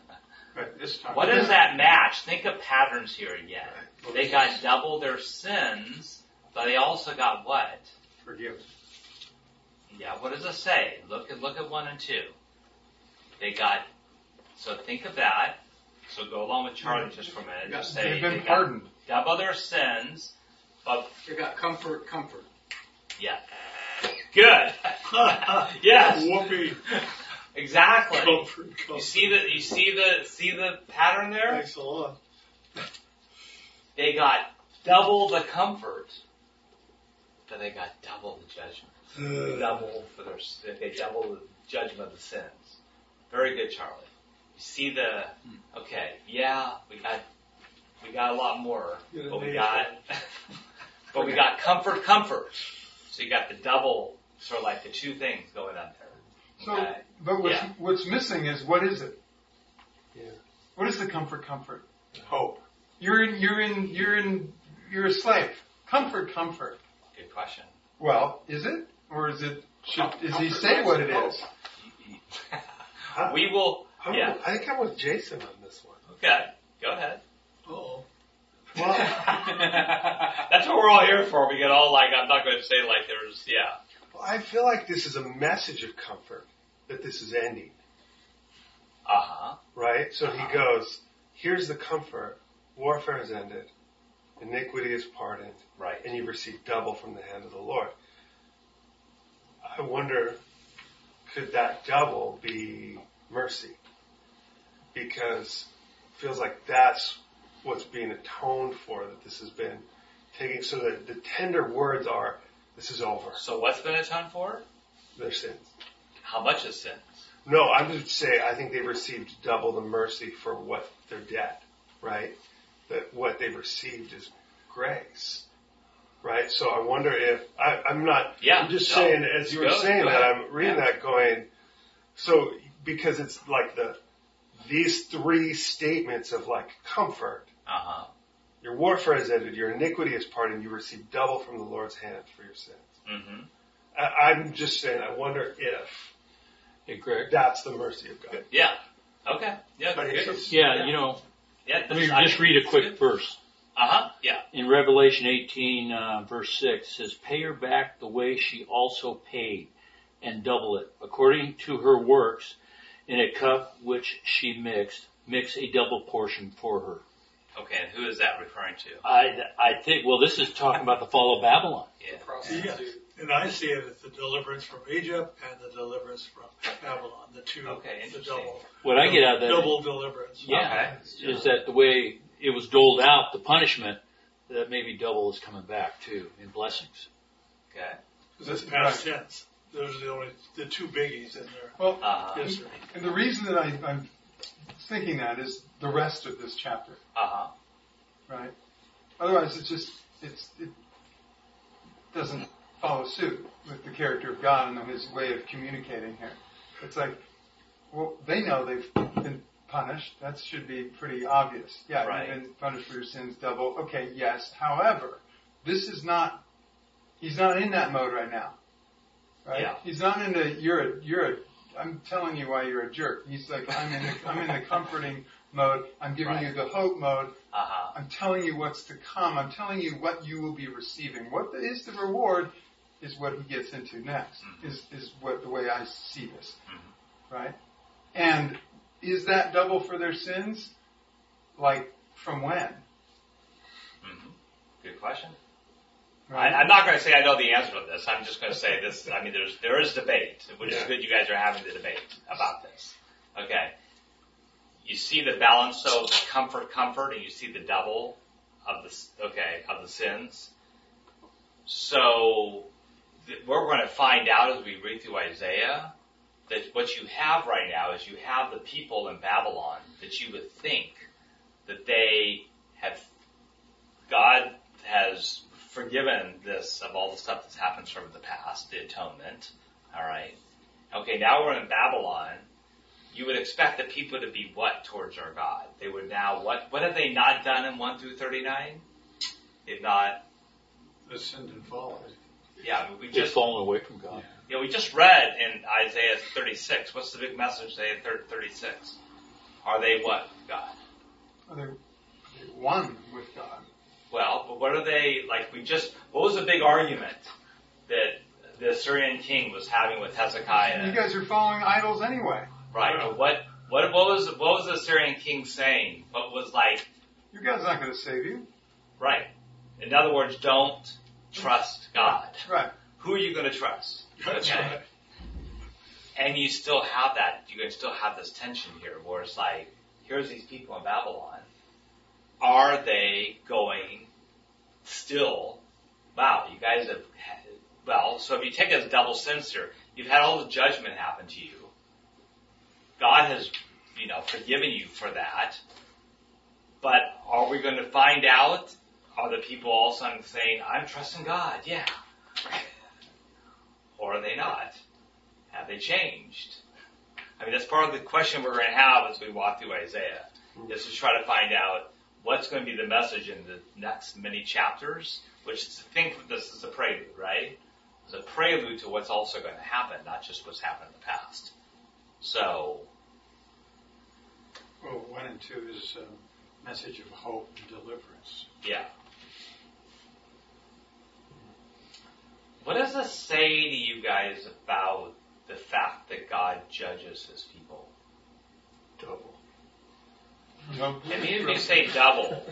but this time, what does that match? Think of patterns here again. Well, They got double their sins, but they also got what? Forgiven. Yeah, what does it say? Look at, look at one and two. They got, so think of that. So go along with Charlie just for a minute. Just say they've been they got pardoned. double their sins, but They got comfort, comfort. yeah. Good. yes. Whoopee. Exactly. Comfort, You see the you see the see the pattern there? Thanks a lot. They got double the comfort, but they got double the judgment. double for their they double the judgment of the sins. Very good, Charlie. You see the hmm. okay, yeah, we got we got a lot more, but we got but we got comfort, comfort. So you got the double, sort of like the two things going on there. So, Okay. but what's, Yeah. what's missing is what is it? Yeah. What is the comfort? Comfort. Hope. You're in. You're in. You're in. You're a slave. Comfort. Comfort. Good question. Well, is it, or is it? Should, is he say what it is? we will. I'm, Yeah. I think I'm with Jason on this one. Okay. Go ahead. Oh. Well, That's what we're all here for. We get all like, I'm not going to say like there's, yeah. Well, I feel like this is a message of comfort that this is ending, Uh huh. right? So he goes, here's the comfort. Warfare has ended. Iniquity is pardoned. Right. And you've received double from the hand of the Lord. I wonder, could that double be mercy? Because it feels like that's what's being atoned for, that this has been taking, so that the tender words are, this is over, So what's been atoned for? their sins. How much is sin? No, I'm just saying, I think they've received double the mercy for what their debt, right? That what they've received is grace, right? So I wonder if, I, I'm not, Yeah, I'm just no. saying, as you were Go- saying go that, ahead. I'm reading Yeah. that going, so, because it's like the, these three statements of like comfort, Uh huh. your warfare has ended, your iniquity is pardoned, you receive double from the Lord's hand for your sins. Mm-hmm. I, I'm just saying, I wonder if Hey, Greg. that's the mercy of God. Yeah. Okay. Yeah. But good. it's- Yeah, you know, Yeah. let me just read a quick verse. Uh huh. Yeah. In Revelation 18, uh, verse 6, it says, Pay her back the way she also paid, and double it, according to her works, in a cup which she mixed, mix a double portion for her. Okay. And who is that referring to? I, I think, well, this is talking about the fall of Babylon. Yeah. Yes. And I see it as the deliverance from Egypt and the deliverance from Babylon, the two, Okay, the interesting. double, What I get out of that double deliverance. Yeah. Okay. is that the way it was doled out, the punishment, that maybe double is coming back too, in blessings. Okay. This past tense. Those are the only, the two biggies in there. Well, Uh huh. Yes, sir. and the reason that I, I'm thinking that is the rest of this chapter, Uh huh. right? Otherwise, it's just it's it doesn't follow suit with the character of God and His way of communicating here. It's like, well, they know they've been punished. That should be pretty obvious. Yeah, Right. you've been punished for your sins double. Okay, yes. However, this is not. He's not in that mode right now. Right? Yeah. He's not in the you're a you're a. I'm telling you why you're a jerk. He's like I'm in the I'm in the comforting mode. I'm giving Right. you the hope mode. Uh huh. I'm telling you what's to come. I'm telling you what you will be receiving. What is the reward is what he gets into next. Mhm. Is is what the way I see this, Mhm. right? And is that double for their sins? Like from when? Mm-hmm. Good question. I, Right? I'm not going to say I know the answer to this. I'm just going to say this. I mean, there's there is debate, which is good. You guys are having the debate about this. Okay. You see the balance of comfort, comfort, and you see the double of the okay of the sins. So we're going to find out as we read through Isaiah that what you have right now is you have the people in Babylon that you would think that they have God has forgiven this of all the stuff that's happened from the past, the atonement. All right. Okay, now we're in Babylon. You would expect the people to be what towards our God? They would now what? What have they not done in one through thirty nine? They've not. sinned and fallen. Yeah, we Just just fallen away from God. yeah we just read in Isaiah thirty six. What's the big message? Isaiah thirty six. Are they what God? Are they, they one with God? Well, but what are they like? We just what was the big argument that the Assyrian king was having with Hezekiah? You guys are following idols anyway. right. But what what what was what was the Assyrian king saying? What was like Your God's not going to save you. right? In other words, don't trust God. Right. Who are you going to trust? That's Okay. right. And you still have that. You can still have this tension here, where it's like, here's these people in Babylon. Are they going still? Wow, you guys have. Well, so if you take it as double here, you've had all the judgment happen to you. God has, you know, forgiven you for that. But are we going to find out? Are the people all of a sudden saying, "I'm trusting God"? Yeah. Or are they not? Have they changed. I mean, that's part of the question we're going to have as we walk through Isaiah, mm-hmm. is to try to find out what's going to be the message in the next many chapters, which is to think of this is a prelude, right? It's a prelude to what's also going to happen, not just what's happened in the past. So, Well, one and two is a message of hope and deliverance. yeah. What does this say to you guys about the fact that God judges his people? Double. And even if you say double,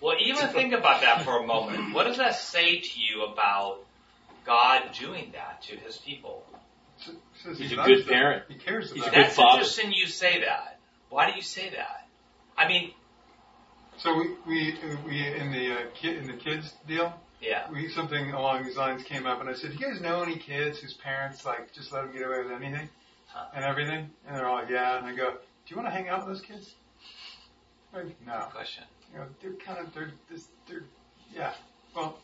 well, even think about that for a moment. What does that say to you about God doing that to his people? Says He's a loves good them. parent. He cares He's a good That's father. interesting you say that. Why do you say that? I mean, So we, we, we in the uh, kid, in the kids deal, yeah. we something along these lines came up, and I said, "Do you guys know any kids whose parents like just let them get away with anything Huh. and everything?" And they're all like, "Yeah." And I go, "Do you want to hang out with those kids?" Like, no. Question. You know, they're kind of they're this they're yeah. Well,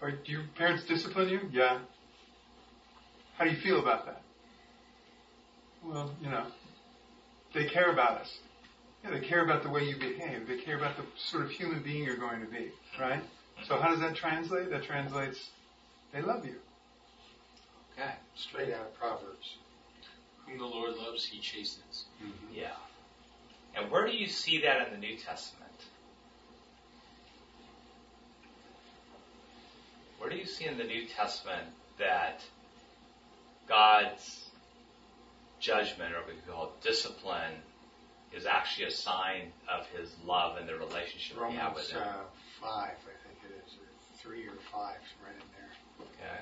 or do your parents discipline you? Yeah. How do you feel about that? Well, you know, they care about us. Yeah, they care about the way you behave. They care about the sort of human being you're going to be, right? So how does that translate? That translates, they love you. Okay. Straight out of Proverbs. Whom the Lord loves, he chastens. Mm-hmm. Yeah. And where do you see that in the New Testament? Where do you see in the New Testament that God's judgment, or what we call discipline, is actually a sign of His love and the relationship we have with Romans Him? uh, five, I think it is, or three or five, right in there. Okay.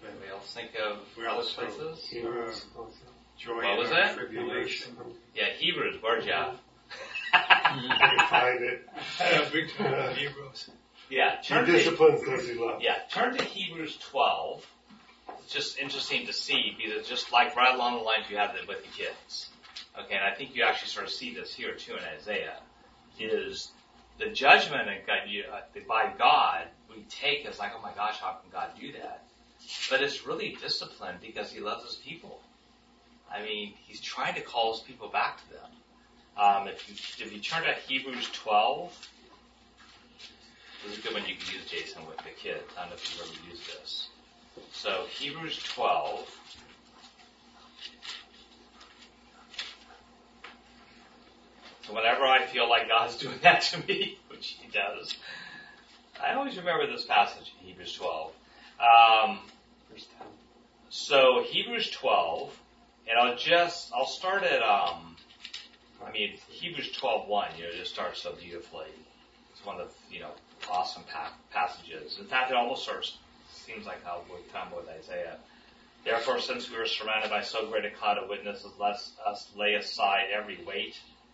But Anybody else think of We other also- places? Hebrews also. joy What was that? tribulation. Yeah, Hebrews. Where'd you? You find it. Yeah, big time Hebrews. yeah, He turn to disciplines those he loves. Yeah, turn to Hebrews 12. It's just interesting to see because just like right along the lines you have it with the kids. Okay, and I think you actually sort of see this here too in Isaiah. Is the judgment uh, by God we take as like, oh my gosh, how can God do that? But it's really discipline because He loves His people. I mean, He's trying to call His people back to them. Um, if you if you turn to Hebrews 12, this is a good one you can use, Jason, with the kids. I don't know if you've ever used this. So Hebrews 12. Whenever I feel like God's doing that to me, which He does, I always remember this passage in Hebrews 12. Um, so Hebrews 12, and I'll just I'll start at um, I mean Hebrews 12:1. You know, just starts so beautifully. It's one of the you know awesome pa- passages. In fact, it almost of seems like how we're talking with Isaiah. Therefore, since we are surrounded by so great a cloud of witnesses, let us lay aside every weight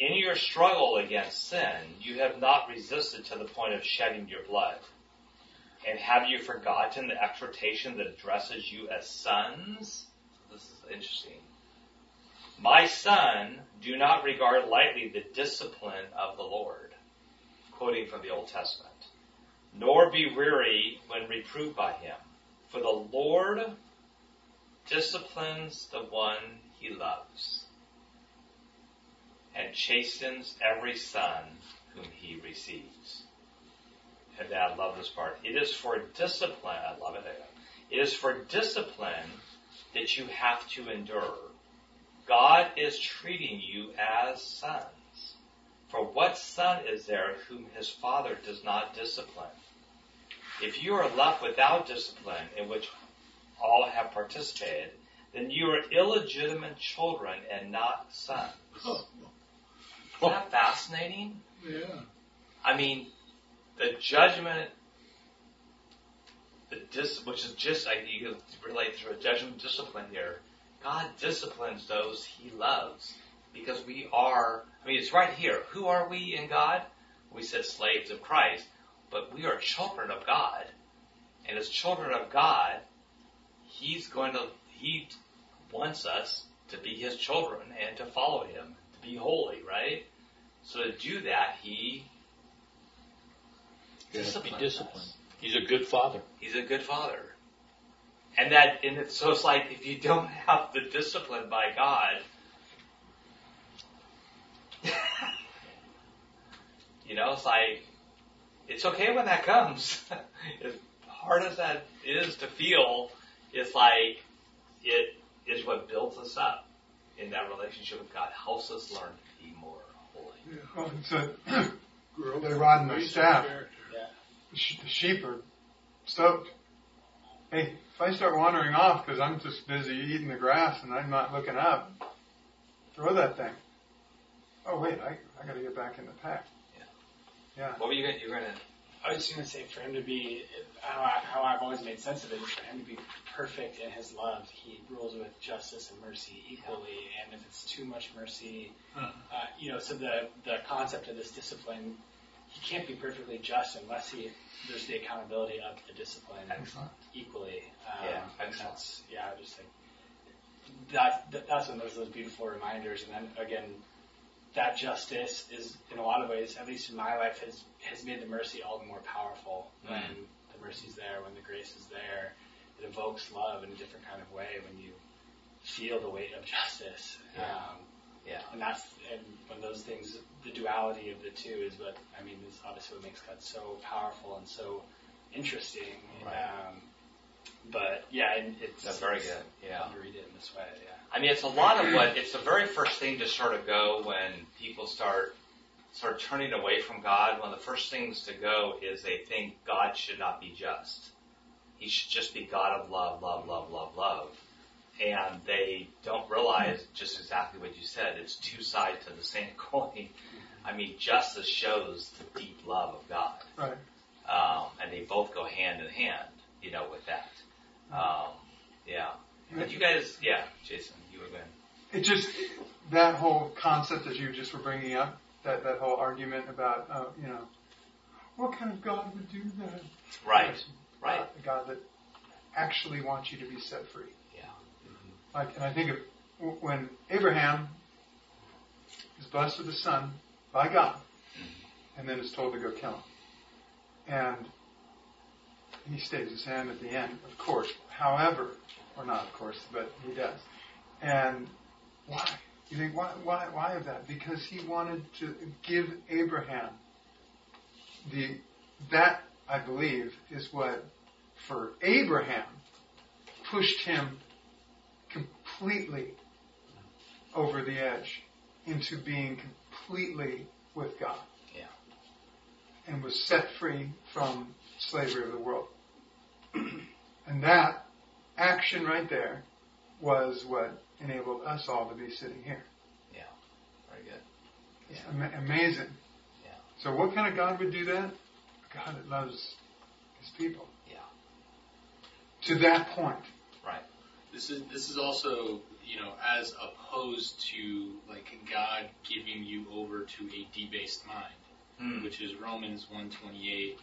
In your struggle against sin, you have not resisted to the point of shedding your blood. And have you forgotten the exhortation that addresses you as sons? This is interesting. My son, do not regard lightly the discipline of the Lord. Quoting from the Old Testament. Nor be weary when reproved by him. For the Lord disciplines the one he loves and chastens every son whom he receives. And I love this part. It is for discipline, I love it. It is for discipline that you have to endure. God is treating you as sons. For what son is there whom his father does not discipline? If you are left without discipline, in which all have participated, then you are illegitimate children and not sons. Isn't that fascinating? Yeah. I mean, the judgment the dis, which is just like you can relate to a judgment discipline here. God disciplines those He loves because we are. I mean, it's right here. Who are we in God? We said slaves of Christ, but we are children of God, and as children of God, He's going to. He wants us to be His children and to follow Him, be holy, right? So to do that, He Be disciplines disciplined. us. He's a good father. He's a good father. And that, and it's, so it's like if you don't have the discipline by God, you know, it's like, it's okay when that comes. as hard as that is to feel, it's like, it is what builds us up in that relationship with God, helps us learn to be more holy. Well, it's a, they rod and the staff. The sh- the sheep are stoked. Hey, if I start wandering off because I'm just busy eating the grass and I'm not looking up, throw that thing. Oh wait, I I got to get back in the pack. Yeah. Yeah. What were you gonna, you were gonna, I was just going to say, for him to be, how, I, how I've always made sense of it is for him to be perfect in his love. He rules with justice and mercy equally, and if it's too much mercy, uh, you know, so the the concept of this discipline, he can't be perfectly just unless he there's the accountability of the discipline Excellent. equally. Um, Yeah, excellent. That's, yeah, just like that, that. That's one of those, those beautiful reminders, and then again that justice is in a lot of ways, at least in my life, has has made the mercy all the more powerful when the mercy's there, when the grace is there. It evokes love in a different kind of way when you feel the weight of justice. Yeah. Um, yeah. and that's and when those things, the duality of the two is what I mean is obviously what makes God so powerful and so interesting. Right. Um, but yeah, and it's That's very it's good. Yeah. fun to read it in this way. Yeah. I mean, it's a lot of what, it's the very first thing to sort of go when people start, start turning away from God. One of the first things to go is they think God should not be just. He should just be God of love, love, love, love, love. And they don't realize just exactly what you said. It's two sides to the same coin. I mean, justice shows the deep love of God. Right. Um, and they both go hand in hand, you know, with that. Um, yeah. But you guys, yeah, Jason, you were going. It just that whole concept that you just were bringing up, that that whole argument about uh, you know, what kind of God would do that? Right, right. Uh, a God that actually wants you to be set free. Yeah. Like, and I think of when Abraham is blessed with a son by God, and then is told to go kill him, and he stays his hand at the end, of course. However, or not, of course, but he does. And why? You think why? Why? Why of that? Because he wanted to give Abraham the that I believe is what for Abraham pushed him completely over the edge into being completely with God. Yeah. And was set free from slavery of the world. and that action right there was what enabled us all to be sitting here. Yeah. Very good. It's ama- amazing. Yeah. So what kind of God would do that? A God that loves his people. Yeah. To that point. Right. This is this is also you know as opposed to like God giving you over to a debased mind, Hmm. which is Romans 128,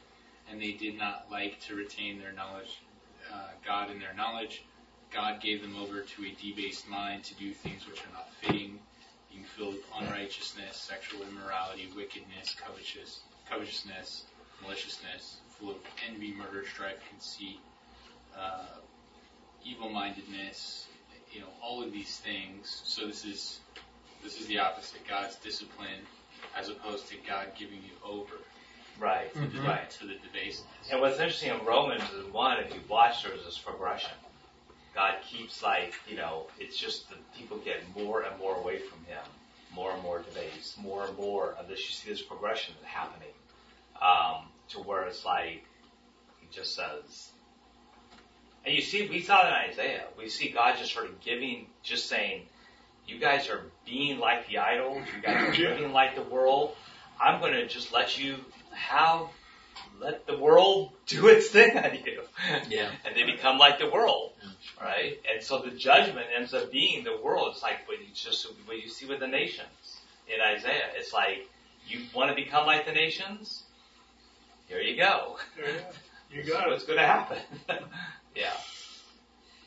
and they did not like to retain their knowledge, uh, God in their knowledge. God gave them over to a debased mind to do things which are not fitting, being filled with unrighteousness, sexual immorality, wickedness, covetous, covetousness, maliciousness, full of envy, murder, strife, conceit, uh, evil-mindedness, you know, all of these things. So this is this is the opposite. God's discipline, as opposed to God giving you over Right. Mm-hmm. Right. to the debasedness. And what's interesting in Romans is one, if you watch, there's this progression. God keeps like, you know, it's just that people get more and more away from Him, more and more debased, more and more of this. You see this progression happening um, to where it's like He just says, and you see, we saw it in Isaiah. We see God just sort of giving, just saying, you guys are being like the idols. You guys are living like the world. I'm going to just let you have let the world do its thing on you. Yeah. And they become like the world, right? And so the judgment ends up being the world. It's like what you just what you see with the nations in Isaiah. It's like you want to become like the nations. Here you go. You This is got it. what's going to happen. yeah.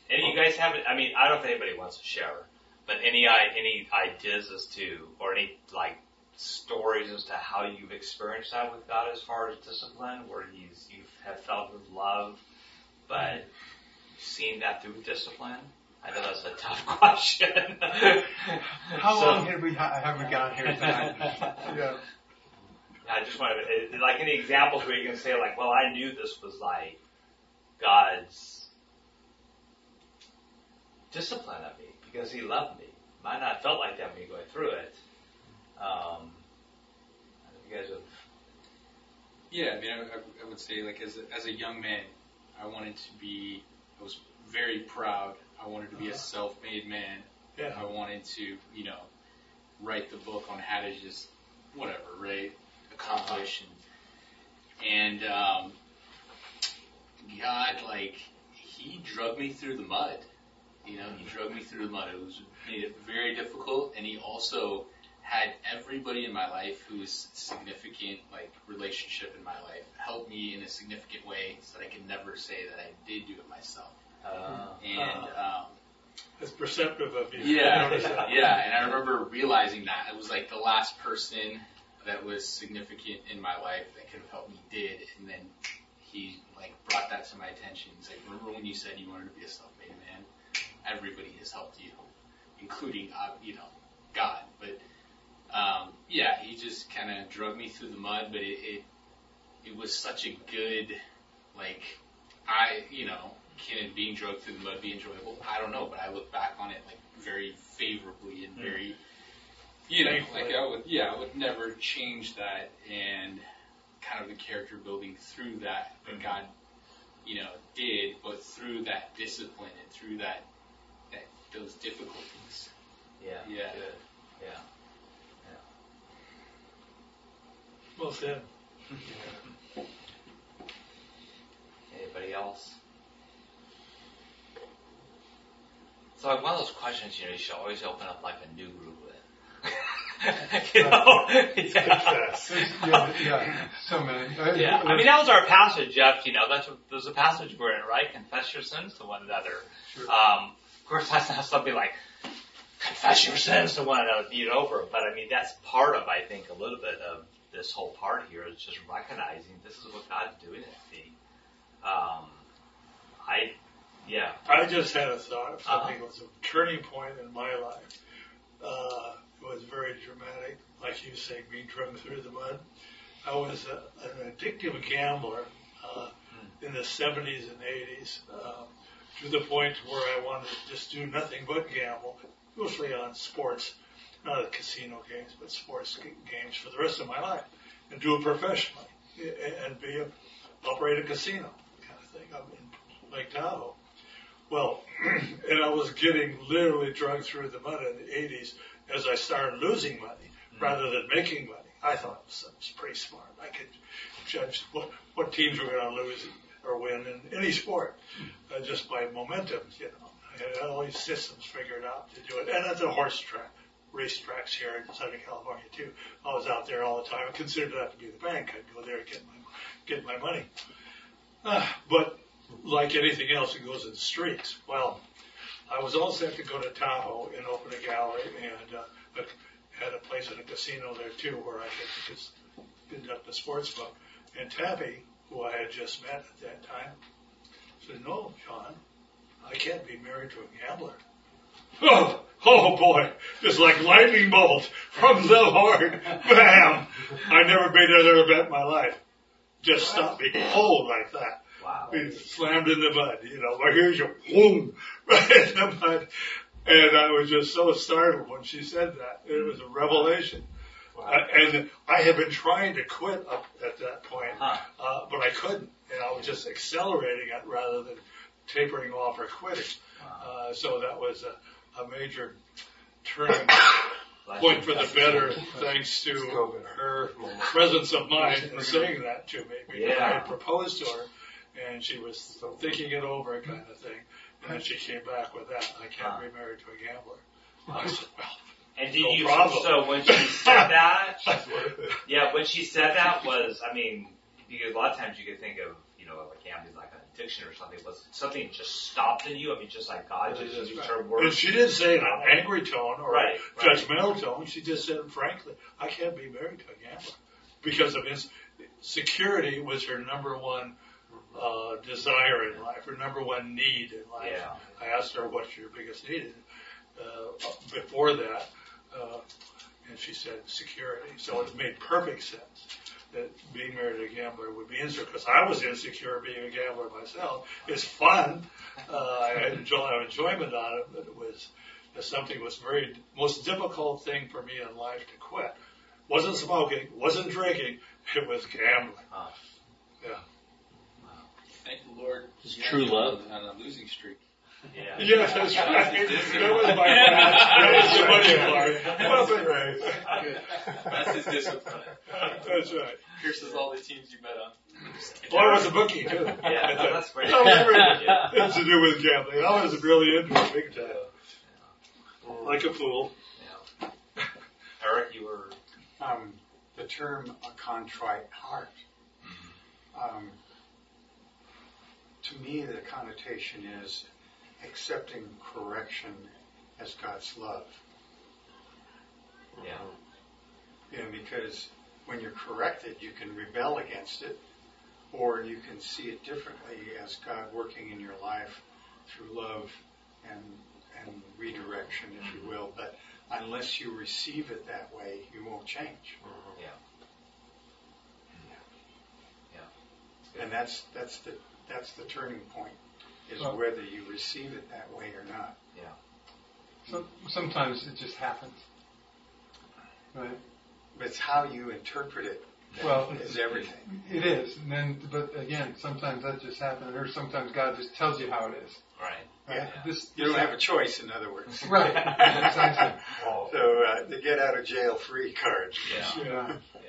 Any you guys have? I mean, I don't know if anybody wants to share, but any i- any ideas as to, or any like stories as to how you've experienced that with God as far as discipline, where He's you have felt His love, but seen that through discipline. I know that's a tough question. How So- long have we ha- have we got here tonight? yeah. I just want to, like any examples where you can say like, well, I knew this was like God's discipline of me because He loved me. Might not have felt like that when you go through it. Um, I don't know if you guys have. Yeah, I mean, I, I- I would say like as a, as a young man, I wanted to be. I was very proud. I wanted to be a self-made man. Yeah. I wanted to, you know, write the book on how to just whatever, right? Accomplish and and um, God, like He drug me through the mud. You know, He drug me through the mud. It was made it very difficult, and He also had everybody in my life who was significant, like relationship in my life, help me in a significant way, so that I can never say that I did do it myself. Uh, And um, It's perceptive of you. Yeah, yeah, and I remember realizing that it was like the last person that was significant in my life that could have helped me did, and then he like brought that to my attention. He's like, remember when you said you wanted to be a self-made man? Everybody has helped you, including uh, you know God. But um, yeah, he just kind of drug me through the mud, but it, it it was such a good like I you know can being drugged through the mud be enjoyable? I don't know, but I look back on it like very favorably and very, you know, Thankfully. like I would, yeah, I would never change that and kind of the character building through that that God, you know, did, but through that discipline and through that, that those difficulties. yeah. Yeah. Good. Yeah. Well said. Anybody else? So like one of those questions, you know, you should always open up like a new group with. you know? yeah. yeah, yeah, so many. Uh, Yeah, I mean that was our passage, Jeff. You know, that's what, there's a passage we're in, right? Confess your sins to one another. Sure. Um, of course, that's not something like confess your sins to one another, beat over. But I mean, that's part of, I think, a little bit of this whole part here is just recognizing this is what God's doing in me. Um, I, yeah, I just had a thought of something Uh-huh. that was a turning point in my life. Uh, it was very dramatic, like you saying, being drugged through the mud. I was a, an addictive gambler uh, in the 70s and 80s, uh, to the point where I wanted to just do nothing but gamble, mostly on sports, not at casino games, but sports games for the rest of my life, and do it professionally, and be a, operate a casino kind of thing up in Lake Tahoe. Well, and I was getting literally drugged through the mud in the 80s as I started losing money rather than making money. I thought I was, was pretty smart. I could judge what, what teams were going to lose or win in any sport uh, just by momentum, you know. I had all these systems figured out to do it. And at the horse track, race tracks here in Southern California too. I was out there all the time. I considered that to be the bank. I'd go there and get my, get my money. Uh, but like anything else, it goes in the streets. Well, I was all set to go to Tahoe and open a gallery and uh, had a place in a casino there too where I could just conduct a sports book. And Tabby, who I had just met at that time, said, "No, John, I can't be married to a gambler." Oh, oh boy, just like lightning bolt from the Lord. Bam! I never made another bet in my life. Just stopped me cold like that. wow. Slammed in the mud, you know, well, here's your boom, right in the mud. And I was just so startled when she said that. It was a revelation. Uh, and I had been trying to quit up at that point, Huh. uh, but I couldn't. And I was just accelerating it rather than tapering off or quitting. Uh, so that was a, a major turning point for the better, thanks to her presence of mind in saying that to me. Because I had proposed to her, and she was thinking it over, kind of thing. And then she came back with that. I can't be married to a gambler. I said, well, And did no you? problem. So when she said that, yeah, when she said that was, I mean, because a lot of times you could think of, you know, like gambling's like an addiction or something. Was something just stopped in you? I mean, just like God just used right. her words. And she didn't say in an angry tone or Right, a right. judgmental tone. She just said, frankly, I can't be married to a gambler because of his security was her number one uh, desire in life, her number one need in life. Yeah. I asked her, "What's your biggest need?" Uh, before that, uh, and she said security. So it made perfect sense that being married to a gambler would be insecure because I was insecure being a gambler myself. It's fun. Uh, I had enjoy, I had enjoyment on it, but it was uh, something was very most difficult thing for me in life to quit. Wasn't smoking, wasn't drinking, it was gambling. Yeah. Thank the Lord. It's true love. On a losing streak. Yeah. Yes, that's right. That was my that was the money part. Wasn't right. That's his discipline. That's right. Curses all the teams you bet on. Well, I was a bookie too. Yeah, no, that's great. That was everything. Yeah. To do with gambling. I was really into it big time. Like a fool. Yeah. Eric, you were. Um, the term a contrite heart. Um, to me, the connotation is accepting correction as God's love. Yeah. You know, because when you're corrected, you can rebel against it, or you can see it differently as God working in your life through love and and redirection, if you mm-hmm. will. But unless you receive it that way, you won't change. Mm-hmm. Yeah. Yeah. And that's that's the that's the turning point, is Well- whether you receive it that way or not. Yeah. So, sometimes it just happens. Right? But it's how you interpret it Well, is everything. It is, and then, but again, sometimes that just happens, or sometimes God just tells you how it is. Right. Right? This, You don't have a choice, in other words. Right. Exactly. So uh, the get out of jail free card. Yeah. Yeah. Yeah.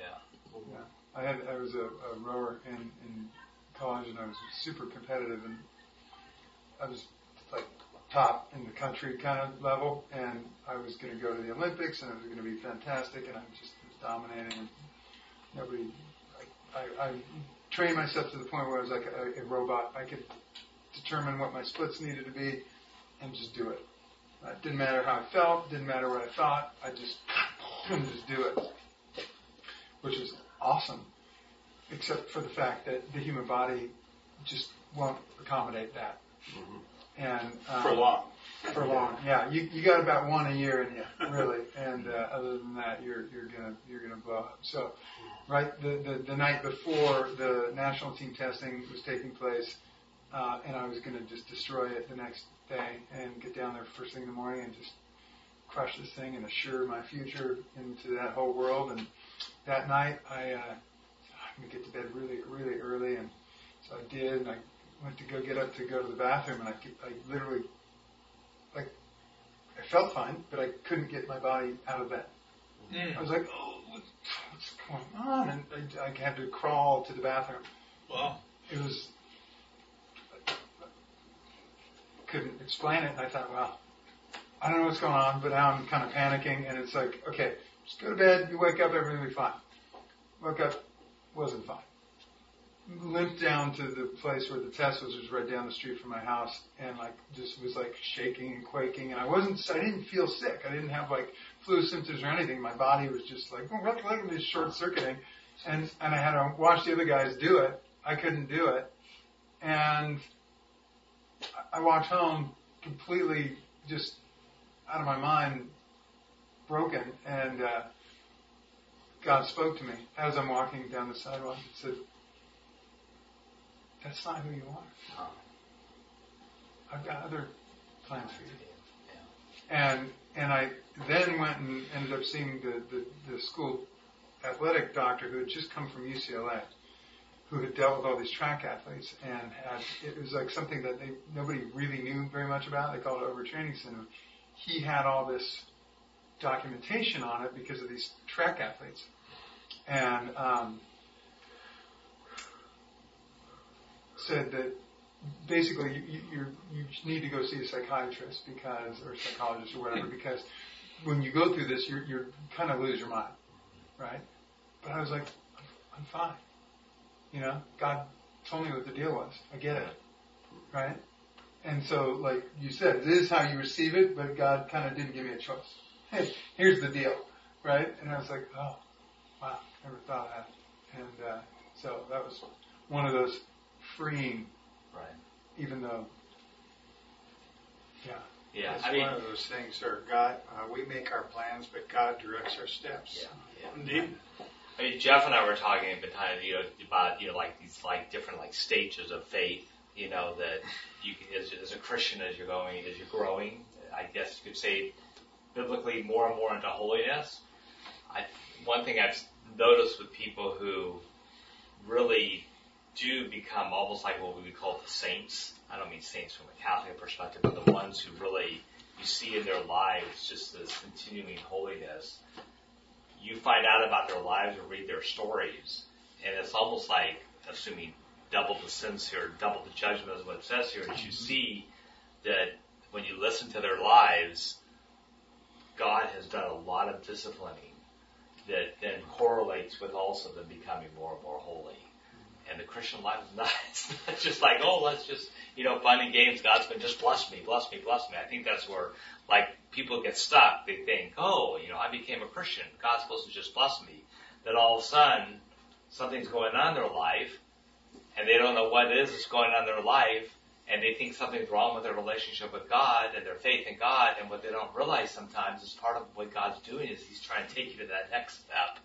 Yeah. I had I was a, a rower in, in college and I was super competitive and I was like top in the country kind of level and I was going to go to the Olympics and it was going to be fantastic and I just was dominating and nobody I, I, I trained myself to the point where I was like a, a robot. I could determine what my splits needed to be and just do it. It didn't matter how I felt, didn't matter what I thought. I just couldn't just do it, which is awesome, except for the fact that the human body just won't accommodate that. And um, For long. For long, yeah. You you got about one a year in you, really. And uh, other than that, you're you're gonna you're gonna blow up. So, right, the the, the night before the national team testing was taking place, uh, and I was gonna just destroy it the next day and get down there first thing in the morning and just crush this thing and assure my future into that whole world. And that night, I uh, I'm gonna get to bed really really early, and so I did. And I went to go get up to go to the bathroom, and I I literally like I felt fine, but I couldn't get my body out of bed. Mm. I was like, oh, what, what's going on? And I, I had to crawl to the bathroom. Wow. It was I couldn't explain it, and I thought, well, I don't know what's going on, but now I'm kind of panicking, and it's like, okay, just go to bed. You wake up, everything will be fine. Woke up, wasn't fine. Limped down to the place where the test was, was right down the street from my house, and like just was like shaking and quaking, and I wasn't, I didn't feel sick. I didn't have like flu symptoms or anything. My body was just like, well, like, like this short circuiting, and and I had to watch the other guys do it. I couldn't do it, and I walked home completely just out of my mind, broken, and uh, God spoke to me as I'm walking down the sidewalk and said, "That's not who you are. I've got other plans for you." And and I then went and ended up seeing the, the, the school athletic doctor who had just come from UCLA, who had dealt with all these track athletes and had it was like something that they nobody really knew very much about. They called it overtraining syndrome. He had all this documentation on it because of these track athletes, and um, said that basically you, you, you're, need to go see a psychiatrist because, or psychologist or whatever, because when you go through this, you're, you're kind of lose your mind, right? But I was like, I'm fine. You know, God told me what the deal was. I get it, right? And so, like you said, this is how you receive it, but God kind of didn't give me a choice. Hey, here's the deal, right? And I was like, oh, wow, never thought of that. And uh, so that was one of those freeing, right? Even though, yeah, Yeah, It's I mean, one of those things where God, uh, we make our plans, but God directs our steps. Yeah, Indeed. I mean, Jeff and I were talking at the time, you know, about you know, like these like different like stages of faith. You know, that you as, as a Christian, as you're going, as you're growing, I guess you could say, biblically, more and more into holiness. I one thing I've noticed with people who really do become almost like what we would call the saints. I don't mean saints from a Catholic perspective, but the ones who really you see in their lives just this continuing holiness. You find out about their lives or read their stories, and it's almost like assuming double the sins here, double the judgment is what it says here, is you see that when you listen to their lives, God has done a lot of disciplining that then correlates with also them becoming more and more holy. And the Christian life is not, it's not just like, oh, let's just, you know, fun and games. God's to just bless me, bless me, bless me. I think that's where, like, people get stuck. They think, oh, you know, I became a Christian. God's supposed to just bless me. Then all of a sudden, something's going on in their life, and they don't know what it is that's going on in their life, and they think something's wrong with their relationship with God and their faith in God, and what they don't realize sometimes is part of what God's doing is He's trying to take you to that next step.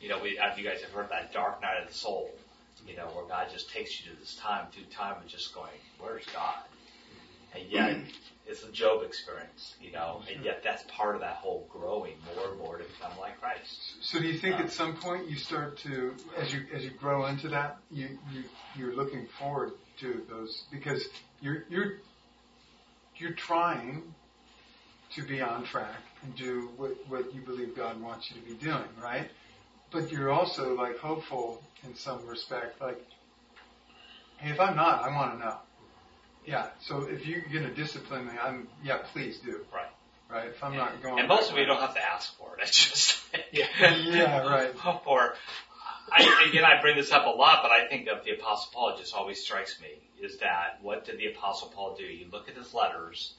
You know, we, you guys have heard that dark night of the soul, you know, where God just takes you to this time, through time of just going, where's God? And yet, mm-hmm. it's a Job experience, you know, and yet that's part of that whole growing more and more to become like Christ. So do you think uh, at some point you start to, as you as you grow into that, you you you're looking forward to those because you're you're you're trying to be on track and do what what you believe God wants you to be doing, right? But you're also like hopeful in some respect, like, hey, if I'm not, I want to know. Yeah. So if you're going to discipline me, I'm yeah, please do. Right. Right. If I'm not going. And most of you don't have to ask for it. It's just yeah, yeah, right. Or I, again, I bring this up a lot, but I think of the Apostle Paul. It just always strikes me is that what did the Apostle Paul do? You look at his letters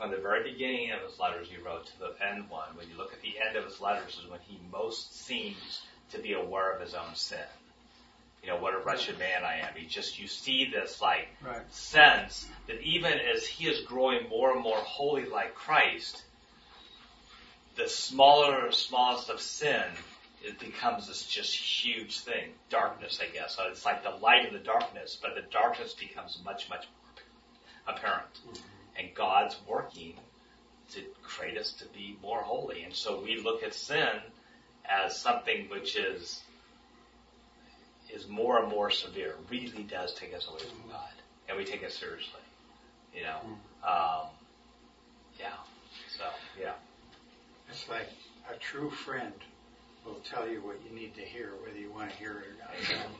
from the very beginning of his letters he wrote to the end one. When you look at the end of his letters, is when he most seems to be aware of his own sin. You know, what a wretched man I am. He just, you see this like right. sense that even as he is growing more and more holy like Christ, the smaller smallest of sin, it becomes this just huge thing. Darkness, I guess. So it's like the light in the darkness, but the darkness becomes much, much more apparent. Mm-hmm. And God's working to create us to be more holy. And so we look at sin as something which is is more and more severe, really does take us away from God, and we take it seriously. You know, um, yeah. So yeah, it's like a true friend will tell you what you need to hear, whether you want to hear it or not.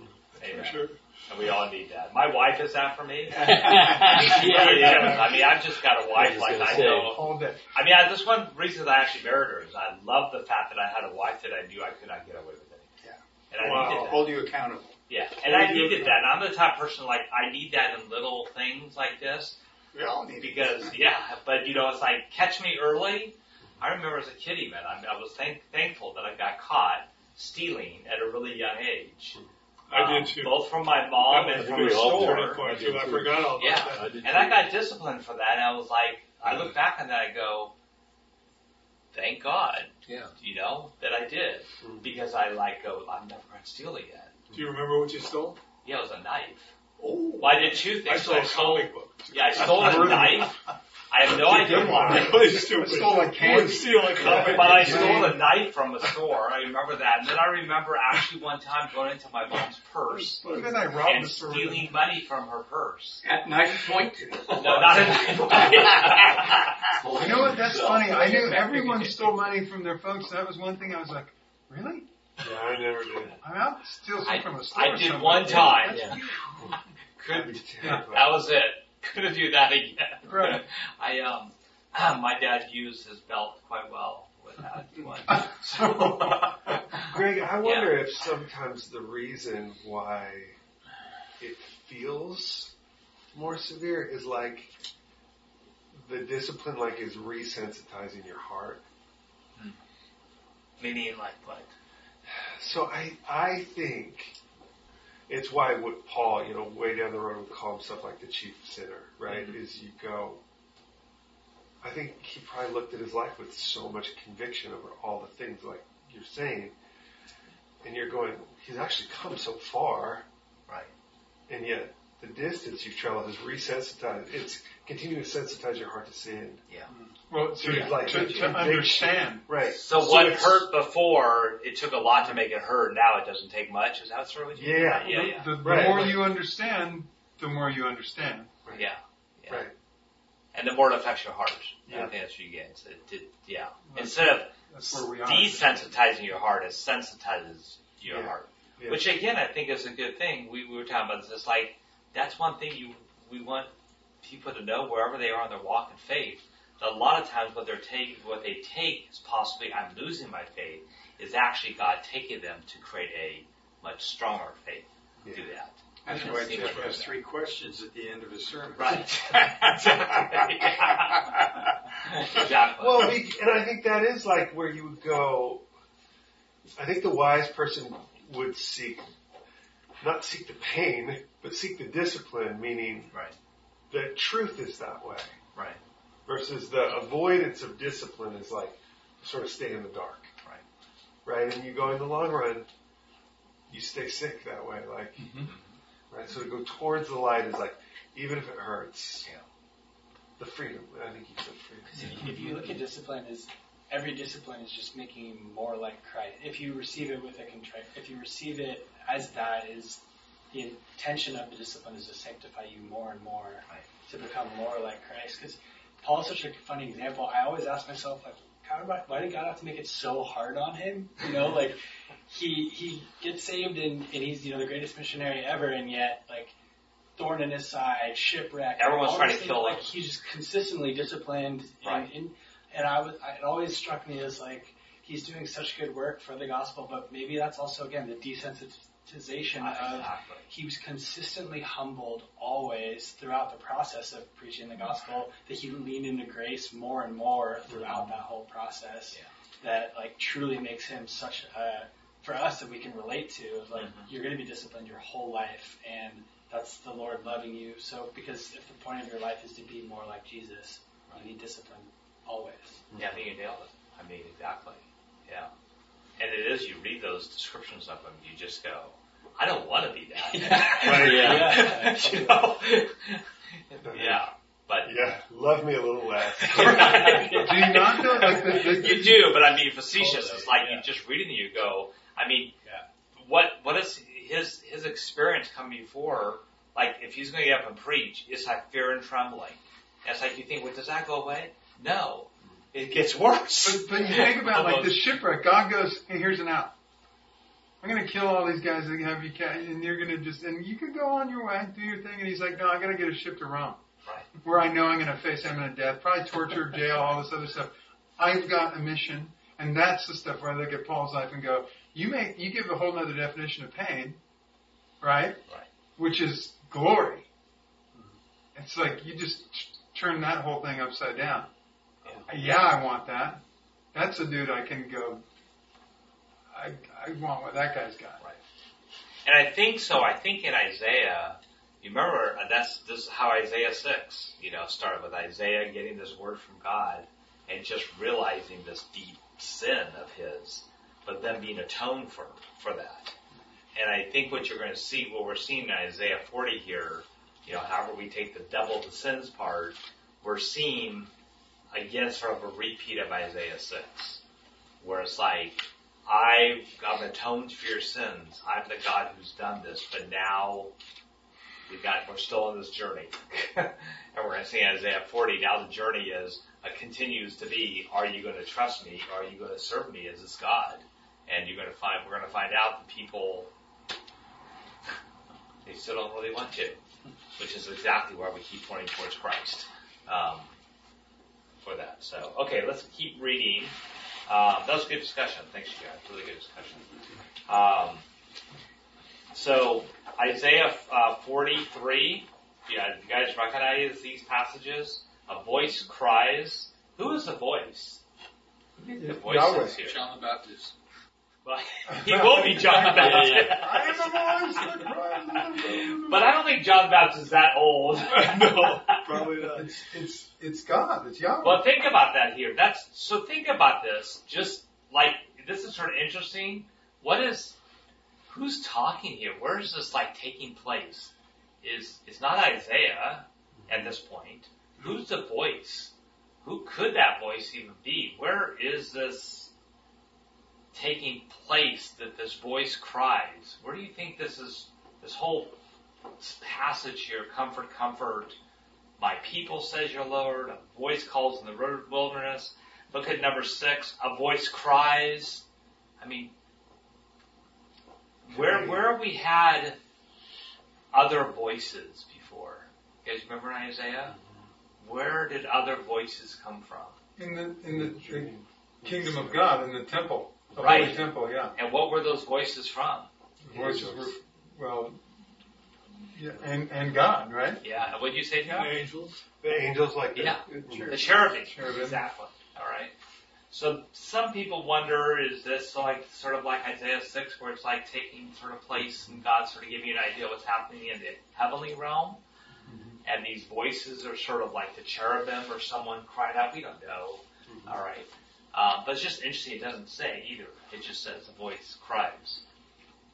Amen. Sure. And we all need that. My wife is that for me. yeah. I mean, I've just got a wife I like I know. All day. I mean, I, this one reason I actually married her is I love the fact that I had a wife that I knew I could not get away with it. Yeah. And I well, needed that. hold you accountable. Yeah, and I needed that. And I'm the type of person like I need that in little things like this. We all need because it. yeah, but you know it's like catch me early. I remember as a kid even I, I was thank, thankful that I got caught stealing at a really young age. I um, did too. Both from my mom and from the store. I, too. I forgot all about yeah. that. I and I got disciplined for that. And I was like, I look back on that, and I go, thank God. Yeah. You know that I did because I like go, I'm never going to steal again. Do you remember what you stole? Yeah, it was a knife. Oh, Well, I did two things. I things. saw a stole, comic book. yeah, I stole a knife. I have no idea why. Really stupid. Stole like Who would candy. steal a comic But I stole a knife from a store. I remember that. And then I remember actually one time going into my mom's purse Even I robbed and the store. stealing money from her purse. At knife point. No, not a You know what? That's funny. I knew everyone stole money from their folks. That was one thing I was like, really? Yeah, I never did. I mean, I'll steal some I, from a store. I did somewhere. one time. Yeah. Couldn't. terrified. That was it. Couldn't do that again. Right. I um, my dad used his belt quite well with that one. Greg, I wonder if sometimes the reason why it feels more severe is like the discipline like is resensitizing your heart. Meaning like what? So I I think it's why what Paul, you know, way down the road would call himself like the chief sinner, right? Mm-hmm. Is you go I think he probably looked at his life with so much conviction over all the things like you're saying. And you're going, he's actually come so far. Right. And yet the distance you've traveled has resensitized. It's continuing to sensitize your heart to sin. Yeah. Mm-hmm. Well, So to, you'd like to, to- to understand. Right. So, what hurt before, it took a lot to make it hurt. Now it doesn't take much. Is that sort of what you Yeah. Yeah, yeah. The, the Right. more you understand, the more you understand. Yeah. yeah. Right. And the more it affects your heart. Yeah. I think that's what you get. So it, it, yeah. Instead of That's where we are. desensitizing your heart, it sensitizes your Yeah. heart. Yeah. Which again, I think is a good thing. We, we were talking about this. It's like that's one thing you we want people to know wherever they are on their walk in faith. That a lot of times, what they're taking, what they take is possibly I'm losing my faith. Is actually God taking them to create a much stronger faith through that. That's It why seems Jeff like has that. three questions at the end of his sermon. Right. exactly. exactly. Well, and I think that is like where you would go. I think the wise person would seek, not seek the pain, but seek the discipline, meaning right. the truth is that way. Right. Versus the avoidance of discipline is like sort of stay in the dark. Right. Right. And you go in the long run, you stay sick that way. Like, mm-hmm. right. So to go towards the light is like, even if it hurts, Yeah. the freedom. I think you said freedom. If you look at discipline as every discipline is just making you more like Christ. If you receive it with a contrite, if you receive it as that is the intention of the discipline is to sanctify you more and more Right. to become more like Christ. Because Paul is such a funny example. I always ask myself like, God, why, did God have to make it so hard on him? You know, like he he gets saved and, and he's you know the greatest missionary ever, and yet like thorn in his side, shipwreck. Everyone's trying to things, kill him. Like he's just consistently disciplined, Right. and, and and I was it always struck me as like he's doing such good work for the gospel, but maybe that's also again the of he was consistently humbled always throughout the process of preaching the gospel. That he leaned into grace more and more throughout that whole process. That like truly makes him such a for us that we can relate to. Of like mm-hmm. you're going to be disciplined your whole life, and that's the Lord loving you. So because if the point of your life is to be more like Jesus, you need discipline always. Yeah, I think you nailed it. I mean, exactly. Yeah. And it is, you read those descriptions of them, you just go, I don't want to be that. Right, yeah. you know? yeah. But Yeah, love me a little less. Do you not know? Like the, the, you do, but I mean, facetious. It's like you just reading it, you go, I mean, what what is his his experience coming before? Like, if he's going to get up and preach, it's like fear and trembling. And it's like you think, well, does that go away? No, it gets worse. But, but you think about like the shipwreck. God goes, "Hey, here's an out. I'm to kill all these guys that have you, ca- and you're to just, and you can go on your way, do your thing." And he's like, "No, I got to get a ship to Rome, Right. where I know I'm to face imminent death, probably torture, jail, all this other stuff. I've got a mission, and that's the stuff where I look at Paul's life and go, "You make, you give a whole other definition of pain, right? Right. Which is glory. It's like you just t- turn that whole thing upside down. Yeah, I want that. That's a dude I can go. I I want what that guy's got. Right. And I think so. I think in Isaiah, you remember uh, that's this is how Isaiah six, you know, started with Isaiah getting this word from God and just realizing this deep sin of his, but then being atoned for for that. and I think what you're going to see, what we're seeing in Isaiah 40 here, you know, however we take the double the sins part, we're seeing again sort of a repeat of Isaiah 6, where it's like, I've, atoned for your sins. I'm the God who's done this, but now we got, we're still on this journey. and we're going to see Isaiah 40, now the journey is, uh, continues to be, are you going to trust me? Are you going to serve me as this God? And you're going to find, we're going to find out that people, they still don't really want to, which is exactly why we keep pointing towards Christ. Um, for that. So, okay, let's keep reading. Um, that was a good discussion. Thanks, you guys. Really good discussion. Um, so, Isaiah uh, 43. Yeah, you guys recognize these passages? A voice cries. Who is the voice? The voice Yahweh. is here? John the Baptist. Well, he will be John the Baptist. I am the voice that cries. but I don't think John the Baptist is that old. no, probably not. It's, it's, it's God. It's Yahweh. Well, think about that here. That's so. Think about this. Just like this is sort of interesting. What is? Who's talking here? Where is this like taking place? Is it's not Isaiah at this point. Who's the voice? Who could that voice even be? Where is this taking place that this voice cries? Where do you think this is? This whole passage here, comfort, comfort. My people, says your Lord. A voice calls in the wilderness. Look at number six. A voice cries. I mean, where where have we had other voices before? You guys remember in Isaiah? Where did other voices come from? in the in the, the kingdom of God, in the temple, the Right. holy temple, yeah. And what were those voices from? The voices were well, yeah, and and God, right? Yeah. and What did you say, John? Angels. The angels like the, Yeah. The cherubim. cherubim. Exactly. All right. So some people wonder, is this like sort of like Isaiah 6 where it's like taking sort of place and God sort of giving you an idea of what's happening in the heavenly realm? Mm-hmm. And these voices are sort of like the cherubim or someone cried out. We don't know. Mm-hmm. All right. Um, but it's just interesting. It doesn't say either. It just says the voice cries.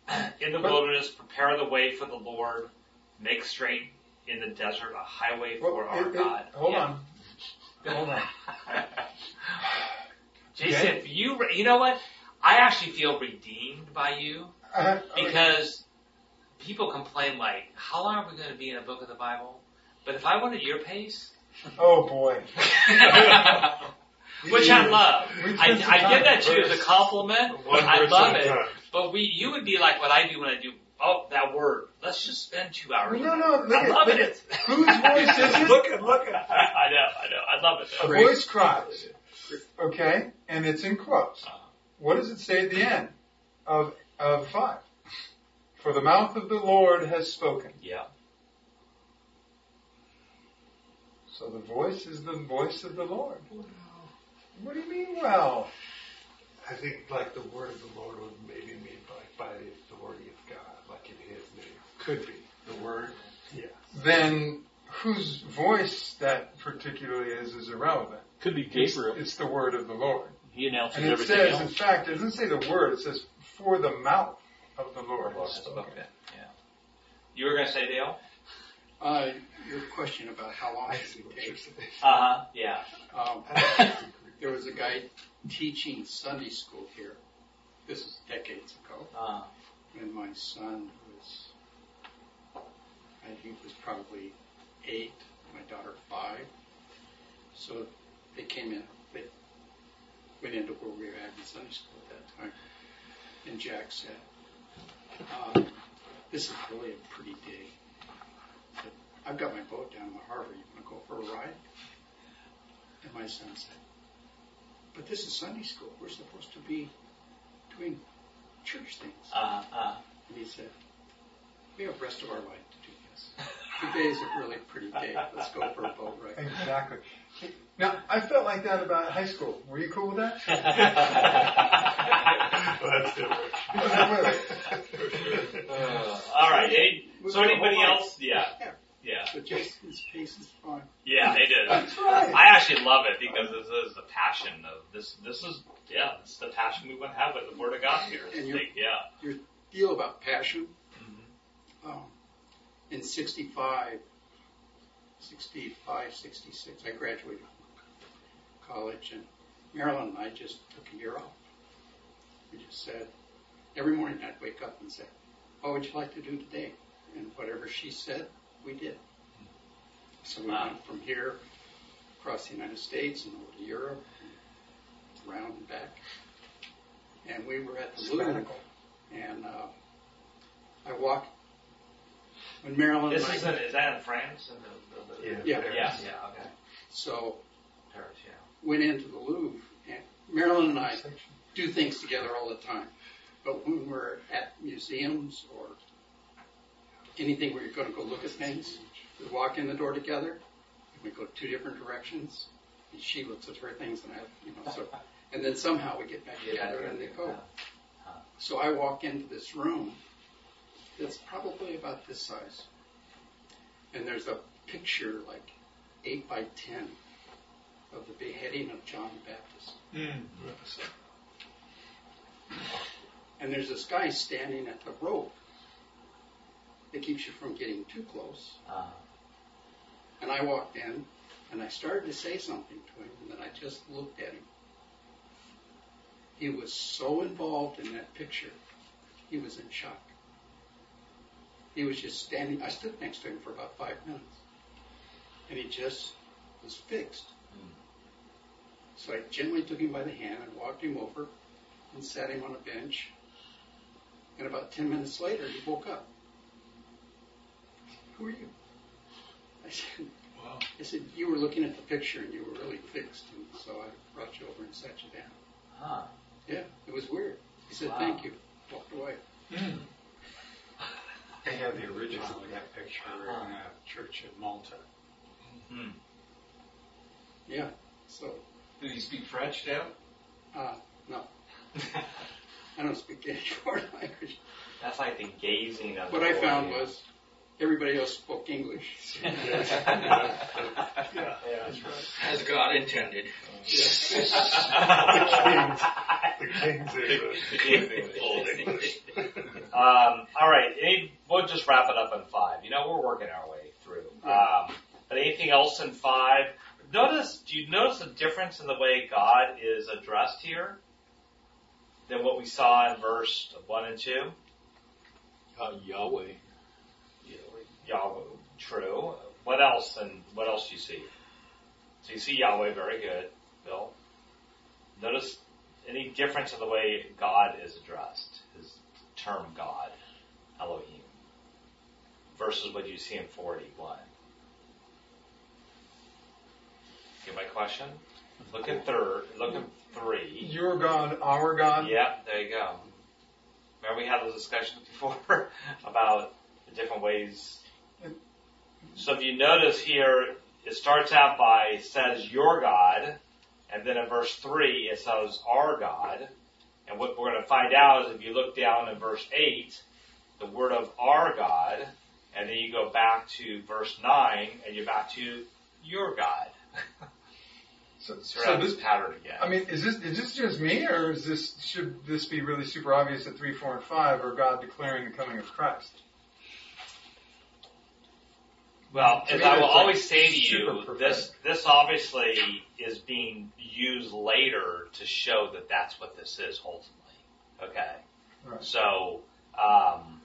In the wilderness, prepare the way for the Lord. Make straight in the desert a highway for Well, our it- it- God. hold Yeah. on. Hold on. Jason, Okay. if you, you know what? I actually feel redeemed by you Uh, because people complain like, how long are we going to be in a book of the Bible? But if I went at your pace, oh boy. which I love, I, I give that to you as a compliment. I love it. But we, you would be like what I do when I do. Oh, that word. Let's just spend two hours. No, on no, it. look I at- love look it. Whose voice is it? Look at, look at. I know, I know. I love it. A voice cries. Okay, and it's in quotes. What does it say at the end of of five? For the mouth of the Lord has spoken. Yeah. So the voice is the voice of the Lord. What do you mean? Well, I think like the word of the Lord would maybe mean like by the authority of God, like in His name. Could be the word. Yeah. then whose voice that particularly is is irrelevant. Could be Gabriel. it's the word of the Lord. He announces And it everything says, in fact, it doesn't say the word. It says for the mouth of the Lord has Has spoken. spoken. Yeah. You were going to say Dale? Uh, your question about how long it take? Uh huh. Yeah. Um, there was a guy teaching Sunday school here. This is decades ago, Uh, when my son was, I think was probably eight, my daughter five. So they came in, they went into where we were having Sunday school at that time. And Jack said, um, this is really a pretty day. But I've got my boat down in the harbor. You want to go for a ride? And my son said, but this is Sunday school. We're supposed to be doing church things. uh, uh. And he said, we have the rest of our life to do this. Today is a really pretty day. Let's go for a boat ride. Exactly. Now, I felt like that about high school. Were you cool with that? That's different. Uh, all right. Any, so anybody else? Yeah. Yeah. But his pace is fine. Yeah, they did. That's right. I actually love it because this is the passion of this. This is yeah, this is the passion we want to have with the Word of God here. It's And you're- like, yeah. You're deal about passion. Um, in 65, 65, 66, I graduated from college, and Marilyn and I just took a year off. We just said, every morning I'd wake up and say, what would you like to do today? And whatever she said, we did. So we went from here across the United States and over to Europe, and around and back. And we were at the Louvre, Sabbatical. and uh, I walked. When Marilyn This and is in, is that in France? In the, the, the, Yeah. yeah, Paris. yeah, okay. so Paris, yeah. went into the Louvre, and Marilyn and I do things together all the time. But when we're at museums or anything where you're going to go look at things, we walk in the door together, and we go two different directions, and she looks at her things, and I, you know, so, and then somehow we get back together and they go. So I walk into this room that's probably about this size, and there's a picture like eight by ten of the beheading of John the Baptist. Hmm. And there's this guy standing at the rope that keeps you from getting too close. Uh, And I walked in and I started to say something to him, and then I just looked at him. He was so involved in that picture, he was in shock. He was just standing, I stood next to him for about five minutes, and he just was fixed. So I gently took him by the hand and walked him over and sat him on a bench. And about 10 minutes later, he woke up. Who are you? I said, Wow. I said, you were looking at the picture and you were really fixed. And so I brought you over and sat you down. huh. Yeah, it was weird. He said, Wow. thank you. Walked away. I have the original of that picture in a church in Malta. Hmm. Yeah, so, Did he speak French now? uh, no. I don't speak any foreign language. That's like the gazing of What the I found was everybody else spoke English. yeah. Yeah, that's right. As God intended. The King's English. Old English. Um, all right, any, we'll just wrap it up in five. You know, we're working our way through. Um, but anything else in five? Notice, do you notice a difference in the way God is addressed here than what we saw in verse one and two? Uh, Yahweh. Yahweh, true. What else? And what else do you see? So you see Yahweh, very good, Bill. Notice any difference in the way God is addressed, his term God, Elohim, versus what you see in 41. Get my question? Look at third. Look at three. Your God, our God. Yep, there you go. Remember we had those discussions before about the different ways. So if you notice here, it starts out by says your God, and then in verse three it says our God. And what we're going to find out is if you look down in verse eight, the word of our God, and then you go back to verse nine, and you're back to your God. So, So, so this pattern again. I mean, is this is this just me, or is this should this be really super obvious at three, four, and five, or God declaring the coming of Christ? Well, as I will like always say to you, this this obviously is being used later to show that that's what this is ultimately. Okay, Right. so um,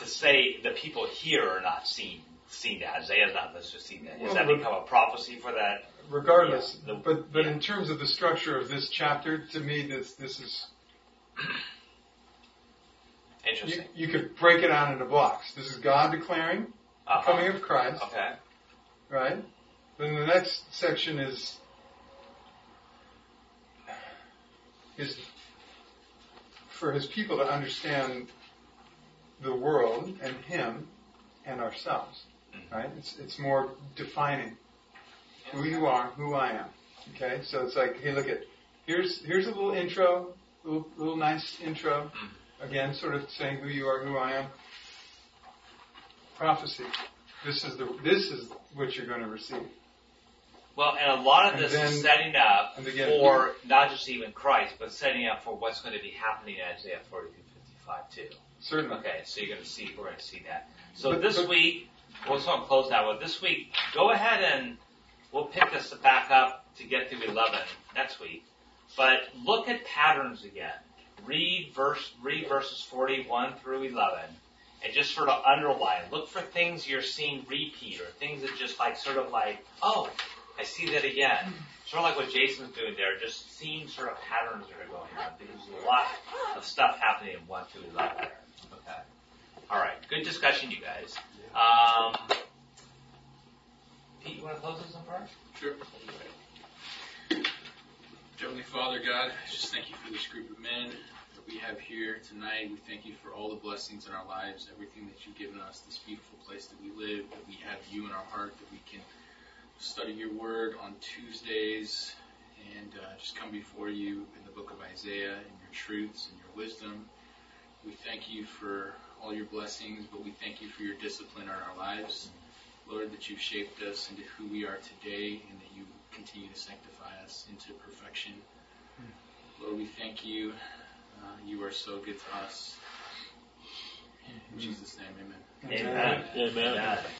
to say the people here are not seen seen that Isaiah's not necessarily seen that. Does Well, that become a prophecy for that? Regardless, Yeah, the- but but in terms of the structure of this chapter, to me, this this is Interesting. you could break it out into blocks. This is God declaring the Uh-huh. coming of Christ, Okay. right? Then the next section is is for his people to understand the world and him and ourselves. Right? It's it's more defining who you are, who I am. Okay? So it's like, hey look at here's here's a little intro, little little nice intro. Again, sort of saying who you are, who I am. Prophecy. This is the this is what you're going to receive. Well, and a lot of And this then- is setting up again- for not just even Christ, but setting up for what's going to be happening in Isaiah 42, 55 too. Certainly. Okay, so you're going to see, we're going to see that. So But- this but- week, we'll sort of close now. Well, this week, go ahead and we'll pick this back up to get through 11 next week. But look at patterns again. Read verse, read verses 41 through 11 and just sort of underline. Look for things you're seeing repeat or things that just like sort of like, oh, I see that again. Sort of like what Jason's doing there, just seeing sort of patterns that are going on there's a lot of stuff happening in 1 through 11 there. Okay. All right. Good discussion, you guys. Um, Pete, you want to close this one first? Sure. Heavenly Father, God, just thank you for this group of men that we have here tonight. We thank you for all the blessings in our lives, everything that you've given us, this beautiful place that we live, that we have you in our heart, that we can study your word on Tuesdays and uh, just come before you in the book of Isaiah and your truths and your wisdom. We thank you for all your blessings, but we thank you for your discipline in our lives. Lord, that you've shaped us into who we are today and that you continue to sanctify us into perfection. Lord, we thank you. Uh, you are so good to us. In Jesus' name, amen. Amen. Amen. Amen.